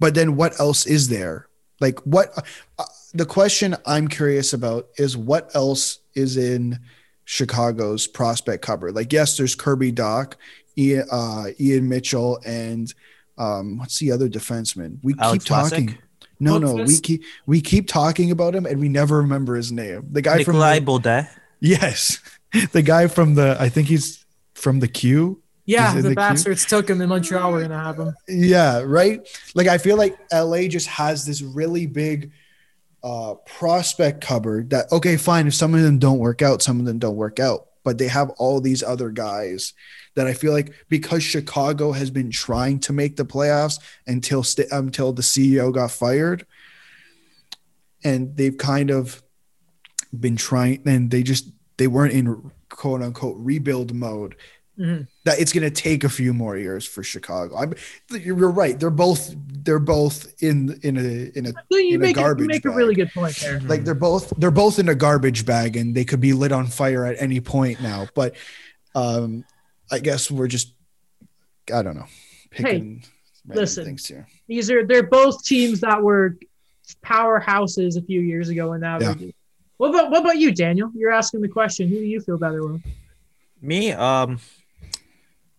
S1: but then what else is there? Like what? Uh, the question I'm curious about is what else is in Chicago's prospect cupboard? Like, yes, there's Kirby Dach, Ian, uh, Ian Mitchell, and um, what's the other defenseman? We
S3: Alex
S1: keep talking. No, no, we keep we keep talking about him, and we never remember his name. The guy
S3: Nikolai
S1: from
S3: Baudet.
S1: the, yes, the guy from the I think he's from the Q.
S2: Yeah, the
S1: the cute?
S2: bastards took him in Montreal. We're gonna have him.
S1: Yeah, right. Like I feel like LA just has this really big uh prospect cupboard that okay, fine, if some of them don't work out, some of them don't work out, but they have all these other guys that I feel like because Chicago has been trying to make the playoffs until st- until the CEO got fired and they've kind of been trying and they just they weren't in quote unquote rebuild mode
S2: Mhm.
S1: that it's going to take a few more years for Chicago. I'm, you're right. They're both they're both in in a in a
S2: So you
S1: In a
S2: make, a, you
S1: garbage
S2: make a really good point there.
S1: like they're both they're both in a garbage bag and they could be lit on fire at any point now. But um, I guess we're just I don't know picking random
S2: listen.
S1: things here.
S2: These are they're both teams that were powerhouses a few years ago, and now
S1: Yeah.
S2: they're. What about what about you, Daniel? You're asking the question. Who do you feel better with?
S3: Me, um,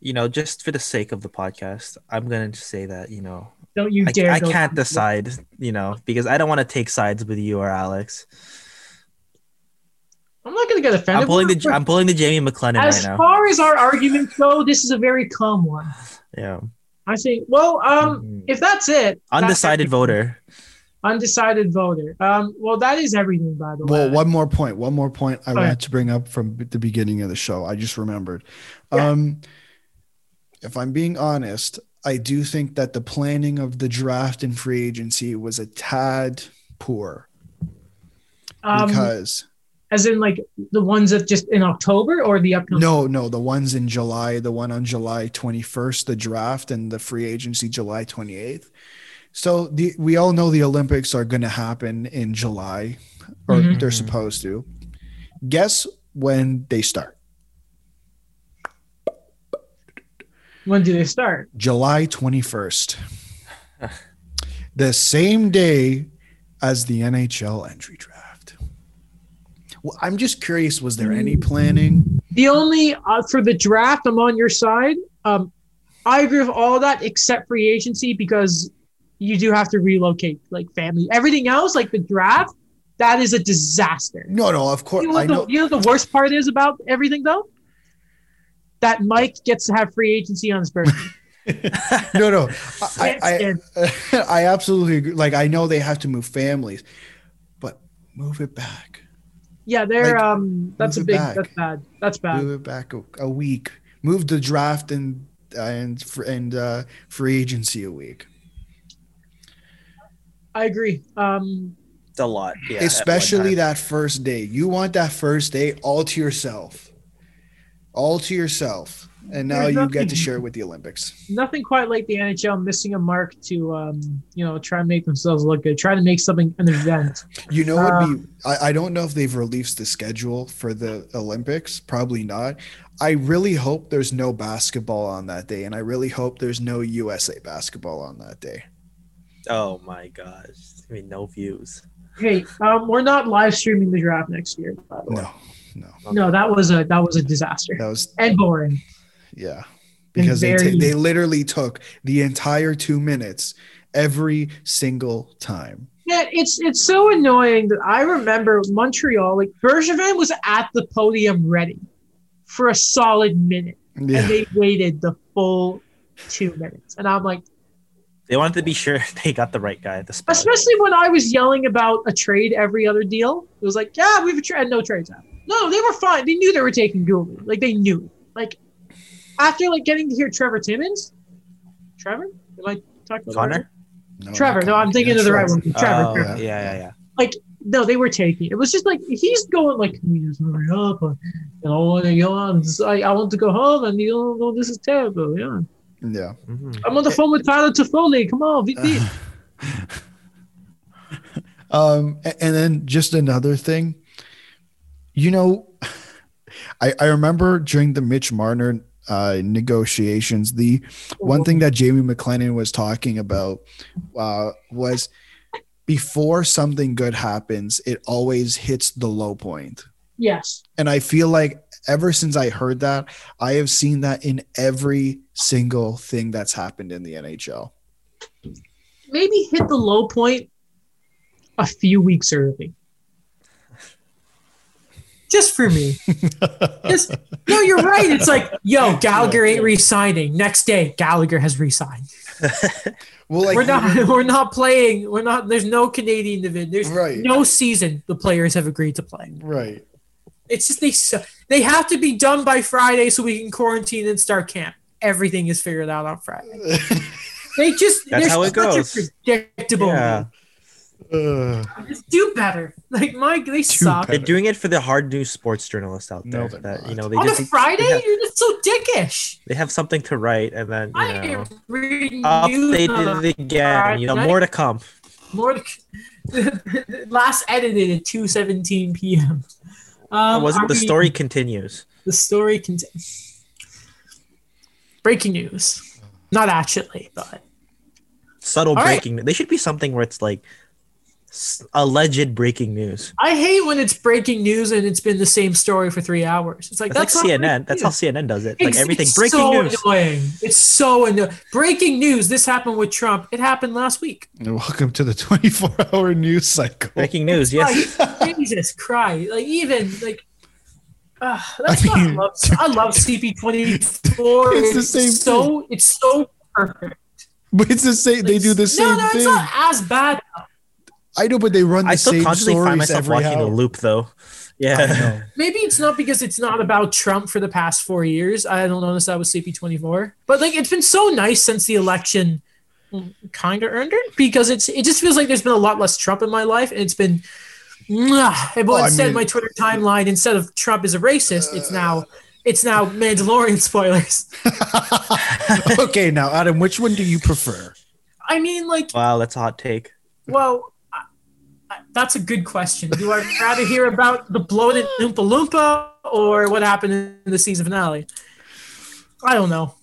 S3: you know, just for the sake of the podcast, I'm gonna say that you know
S2: Don't you
S3: I,
S2: dare!
S3: I
S2: go
S3: can't decide, you know, because I don't want to take sides with you or Alex.
S2: I'm not going to get offended.
S3: I'm pulling
S2: We're-
S3: the I'm pulling the Jamie McLennan
S2: as
S3: right now.
S2: As far as our arguments go, this is a very calm one.
S3: Yeah,
S2: I think. Well, um,
S3: Mhm.
S2: if that's it, that-
S3: undecided voter.
S2: Undecided voter. Um, well, that is everything, by the way.
S1: Well, one more point. One more point I
S2: Go ahead.
S1: wanted to bring up from the beginning of the show. I just remembered.
S2: Yeah.
S1: Um, if I'm being honest, I do think that the planning of the draft and free agency was a tad poor
S2: um,
S1: because
S2: as in like the ones that just in October or the upcoming.
S1: no, no, the ones in July, the one on July 21st, the draft, and the free agency July 28th. So the we all know the Olympics are going to happen in July, or
S2: Mhm.
S1: they're supposed to. Guess when they start?
S2: When do they start?
S1: July 21st. the same day as the NHL entry draft. Well, I'm just curious was there any planning?
S2: The only uh, for the draft, I'm on your side. Um, I agree with all that except free agency because you do have to relocate like family. Everything else, like the draft, that is a disaster.
S1: No, no, of course
S2: You know,
S1: I
S2: what
S1: know.
S2: the, you know what the worst part is about everything though? That Mike gets to have free agency on his birthday.
S1: No, no. I, I, I, I absolutely agree. Like I know they have to move families, but move it back.
S2: Yeah, they're
S1: Like,
S2: um that's a big
S1: back.
S2: that's bad. That's bad.
S1: Move it back a, a week. Move the draft and and fr- and uh, free agency a week.
S2: I agree. Um
S3: It's a lot. Yeah,
S1: especially that first day. You want that first day all to yourself, all to yourself, and now
S2: There's
S1: you get
S2: nothing-
S1: to share it with the Olympics.
S2: nothing quite like the NHL missing a mark to um you know try and make themselves look good. Try to make something an event.
S1: You know, what would
S2: Uh,
S1: be I, I don't know if they've released the schedule for the Olympics. Probably not. I really hope there's no basketball on that day, and I really hope there's no USA basketball on that day.
S3: Oh my gosh. I mean, no views.
S2: Hey, um, we're not live streaming the draft next year. By the way.
S1: No, no,
S2: No, that was a that was a disaster
S1: that was
S2: and boring.
S1: Yeah, because they
S2: very-
S1: ta- they literally took the entire two minutes every single time.
S2: Yeah, it's it's so annoying that I remember Montreal, like Bergevin was at the podium ready for a solid minute,
S1: Yeah,
S2: and they waited the full two minutes, and I'm like,
S3: They wanted to be sure they got the right guy at the spot.
S2: especially when I was yelling about a trade every other deal, it was like, yeah, we have a trade, no trades out. No, they were fine. They knew they were taking Goulden. Like they knew. Like after like getting to hear Trevor Timmins, Trevor, am I talking about
S3: Connor?
S1: No,
S2: Trevor, no, I'm thinking of the right one. Trevor,
S3: Oh,
S2: Trevor.
S3: yeah, yeah, yeah.
S2: Like no, they were taking it. It was just like he's going like, "Can we just hurry up? Uh, You know, you know, I'm just- I, I want to go home, and you know, no, this is terrible. Yeah,
S1: Yeah.
S3: Mhm.
S2: I'm on the phone with Tyler Toffoli. Come on, VP.
S1: Um, and then just another thing, you know, I, I remember during the Mitch Marner uh, negotiations, the one thing that Jamie McLennan was talking about uh, was before something good happens, it always hits the low point.
S2: Yes,
S1: And I feel like ever since I heard that, I have seen that in every single thing that's happened in the NHL.
S2: maybe hit the low point a few weeks early. Just for me. Just, no, you're right. It's like, yo, Gallagher ain't re-signing. Next day, Gallagher has re-signed.
S1: Well, like
S2: we're not. We're not playing. We're not. There's no Canadian division. There's
S1: Right.
S2: no season. The players have agreed to play.
S1: right.
S2: It's just they. They have to be done by Friday so we can quarantine and start camp. Everything is figured out on Friday. They just.
S3: That's how it goes.
S2: Predictable.
S3: Yeah.
S1: Ugh.
S2: Just do better. Like Mike, they suck.
S1: better.
S3: They're doing it for the hard news sports journalists out there.
S1: they're
S3: that you know they
S2: on a
S3: just
S2: Friday,
S3: they have,
S2: you're just so dickish.
S3: they have something to write and then you
S2: I
S3: know
S2: am reading news on
S3: updated it again. You know more to come.
S2: More to, last edited at 2:17 p.m. Um,
S3: was
S2: are
S3: it the
S2: we-
S3: story continues?
S2: The story continues. breaking news. Not actually, but
S3: Subtle
S2: All right.
S3: breaking. They should be something where it's like s- alleged breaking news.
S2: I hate when it's breaking news and it's been the same story for three hours. It's like
S3: That's,
S2: that's,
S3: like CNN. That's how CNN does it.
S2: news.
S3: Like
S2: It's-
S3: everything
S2: it's
S3: breaking
S2: so
S3: news.
S2: Annoying. It's so annoying. Breaking news. This happened with Trump. It happened last week.
S1: Welcome to the 24 hour news cycle.
S3: Breaking news. Yes.
S2: Like, Jesus Christ! Like even like. Uh, that's
S1: I mean-
S2: why I love I love CP24.
S1: It's the same
S2: so it's so perfect.
S1: But it's the same. They do the same
S2: no, no,
S1: thing.
S2: it's not as bad.
S1: I know, but they run the
S3: I still
S1: same
S3: constantly find
S1: stories
S3: myself
S1: every
S3: watching
S1: hour.
S3: a loop though. Yeah.
S2: Maybe it's not because it's not about Trump for the past four years. I don't notice that with CP24. But like it's been so nice since the election kind of earned it because it's it just feels like there's been a lot less Trump in my life and it's been mwah. but
S1: Well, I
S2: instead
S1: mean-
S2: my Twitter timeline instead of Trump is a racist, it's now it's now Mandalorian spoilers.
S1: okay, now Adam, which one do you prefer?
S2: I mean like
S3: wow, that's a hot take.
S2: well I- I- that's a good question. Do I rather hear about the bloated Oompa Loompa or what happened in the season finale? I don't know.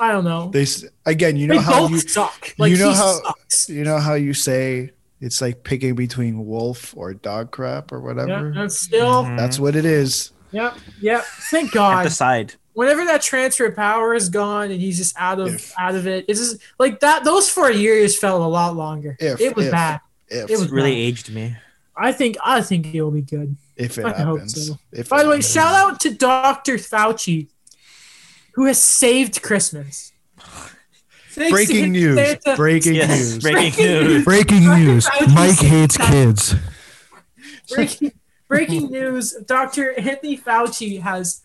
S2: I don't know.
S1: They s- again, you know
S2: they
S1: how
S2: both
S1: you
S2: suck. Like
S1: you know
S2: he
S1: how-
S2: sucks.
S1: you know how you say it's like picking between wolf or dog crap or
S2: Yeah,
S1: whatever.
S2: that's still.
S3: Mhm.
S1: That's what it is.
S2: Yep. Yep. Thank
S3: Can't
S2: God.
S3: decide.
S2: Whenever that transfer of power is gone and he's just out of
S1: If.
S2: out of it, it's just like that. Those four years felt a lot longer.
S1: If,
S2: it was
S1: if,
S2: bad.
S1: If
S2: It was
S3: really
S2: bad.
S3: aged me.
S2: I think I think it'll be good.
S1: if it
S2: I hope
S1: happens.
S2: so.
S1: If
S2: By
S1: it
S2: the way, shout out to Dr. Fauci, who has saved Christmas. Thanks
S1: Breaking news.
S2: Santa-
S1: Breaking
S3: Yes,
S1: news.
S3: breaking
S2: Breaking
S3: news.
S1: Breaking news. Mike hates kids.
S2: breaking, breaking news dr anthony fauci has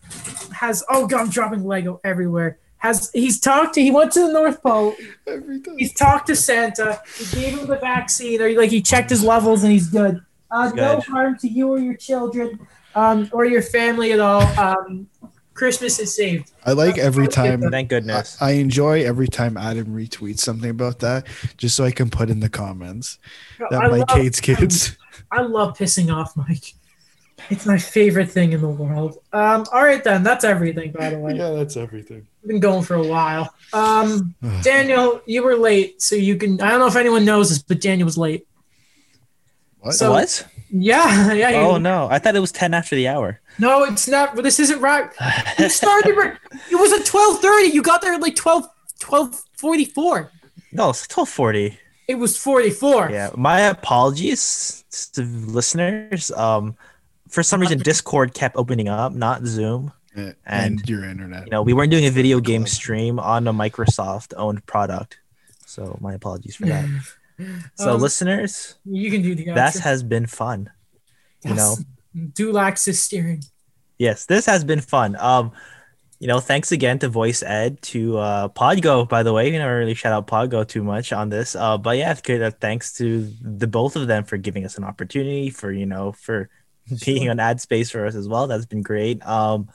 S2: has oh god i'm dropping lego everywhere has he's talked to he went to the north pole
S1: Every time.
S2: he's talked to santa he gave him the vaccine or like he checked his levels and he's good uh, no
S3: Good.
S2: harm to you or your children um, or your family at all um, christmas is saved
S1: I like every time.
S3: Thank goodness.
S1: I enjoy every time Adam retweets something about that, just so I can put in the comments that
S2: I
S1: Mike
S2: love-
S1: hates kids.
S2: I love pissing off Mike. It's my favorite thing in the world. Um, all right then, that's everything. By the way,
S1: yeah, that's everything.
S2: I've been going for a while. Um, Daniel, you were late, so you can. I don't know if anyone knows this, but Daniel was late.
S1: What?
S2: So-
S3: what?
S2: Yeah, yeah. you-
S3: Oh no, I thought it was ten after the hour.
S2: no, it's not. This isn't right. You started. it was at twelve thirty. You got there at like 12, 1244.
S3: no, it's twelve forty.
S2: It was forty four.
S3: Yeah, my apologies to listeners. Um, for some reason, Discord kept opening up, not Zoom.
S1: And,
S3: And,
S1: your internet.
S3: You know, we weren't doing a video game stream on a Microsoft-owned product, so my apologies for that. So,
S2: Um,
S3: listeners,
S2: You can do the.
S3: that
S2: outro.
S3: has been fun. You know,
S2: Dulax is steering.
S3: yes, this has been fun. Um, you know, thanks again to Voice Ed, to uh, Podgo, by the way. We never really shout out Podgo too much on this. Uh, but yeah, good. Thanks to the both of them for giving us an opportunity for you know for being an ad space for us as well. That's been great. Um,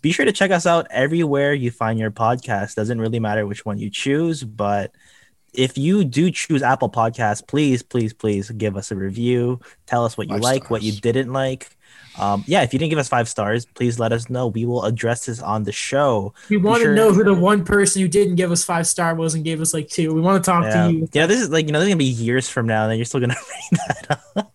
S3: be sure to check us out everywhere you find your podcast. Doesn't really matter which one you choose, but if you do choose Apple Podcasts, please, please, please give us a review. Tell us what you
S1: Five
S3: like, what you didn't like. Um, yeah, if you didn't give us five stars, please let us know. We will address this on the show.
S2: We want
S3: sure-
S2: to know who the one person who didn't give us five star was and gave us like two. We want to talk
S3: Yeah.
S2: to you.
S3: yeah, this is like you know, this is gonna be years from now, and then you're still gonna bring that up.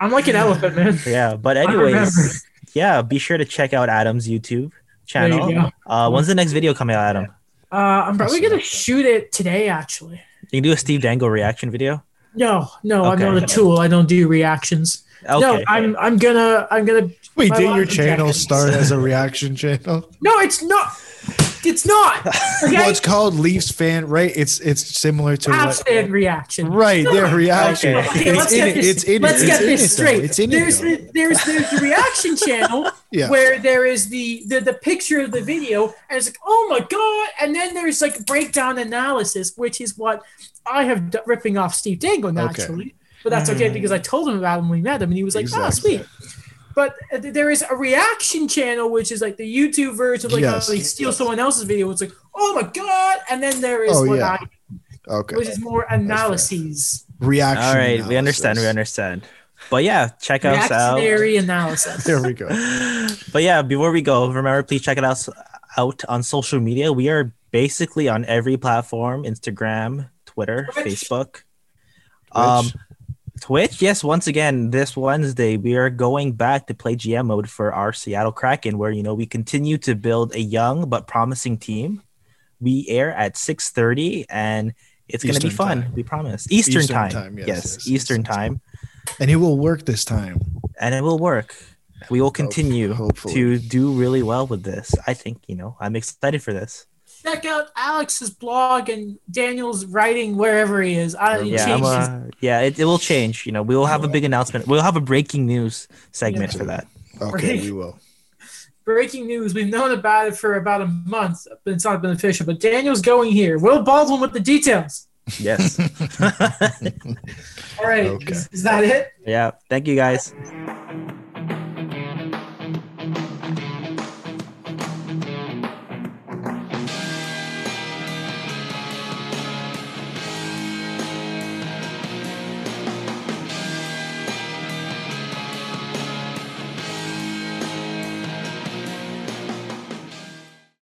S2: I'm like an elephant, man.
S3: Yeah, but anyways, yeah, be sure to check out Adam's YouTube
S2: There you
S3: channel. Uh, when's the next video coming out, Adam?
S2: Uh, I'm probably gonna shoot it today. Actually,
S3: You can do a Steve Dangle reaction video.
S2: no, no, I'm not a tool. I don't do reactions.
S3: Okay.
S2: No, I'm I'm gonna I'm gonna.
S1: Wait, did your channel
S2: objectives.
S1: start as a reaction channel?
S2: No, it's not. It's not. Okay,
S1: Well, it's called Leafs fan, right? It's it's similar to
S2: Half
S1: what,
S2: stand reaction.
S1: right their reaction.
S3: Okay.
S2: Okay, let's get this.
S1: It.
S2: let's get this
S1: it, though.
S2: straight.
S1: It's in
S2: there's
S1: though.
S2: the, there's there's the reaction channel
S1: Yeah.
S2: where there is the, the the picture of the video and it's like oh my god and then there's like breakdown analysis which is what I have d- ripping off Steve Dangle naturally but that's okay because I told him about him when we met him and he was like ah
S1: Exactly.
S2: sweet. But there is a reaction channel, which is like the YouTube version of like
S1: Yes.
S2: they steal someone else's video. It's like, oh my god! And then there is
S1: Oh,
S2: what
S1: yeah.
S2: I,
S1: Okay.
S2: which is more analyses,
S1: Reaction.
S3: All right, we understand. We understand. But yeah, check us out.
S2: reactionary analysis.
S1: There we go.
S3: but yeah, before we go, remember please check it out out on social media. We are basically on every platform: Instagram, Twitter,
S2: Twitch.
S3: Facebook, um,
S1: Which-
S3: Twitch. Yes, once again, this Wednesday we are going back to play GM mode for our Seattle Kraken, where you know we continue to build a young but promising team. We air at six thirty, and it's going to be fun.
S1: time.
S3: We promise. Eastern,
S1: Eastern
S3: time.
S1: time, yes,
S3: yes,
S1: yes,
S3: Eastern
S1: Eastern
S3: time,
S1: and it will work this time.
S3: and it will work. We will continue
S1: hopefully.
S3: to do really well with this. I think you know. I'm excited for this.
S2: Check out Alex's blog and Daniel's writing wherever he is. I
S3: Yeah, I'm, uh, yeah, it, it will change. You know, we will have a big announcement. We'll have a breaking news segment for that.
S1: Okay, we will.
S2: Breaking news. We've known about it for about a month, but it's not been official. But Daniel's going here. Will Baldwin with the details.
S3: Yes.
S2: All right.
S1: Okay.
S2: Is, is that it?
S3: yeah. Thank you guys.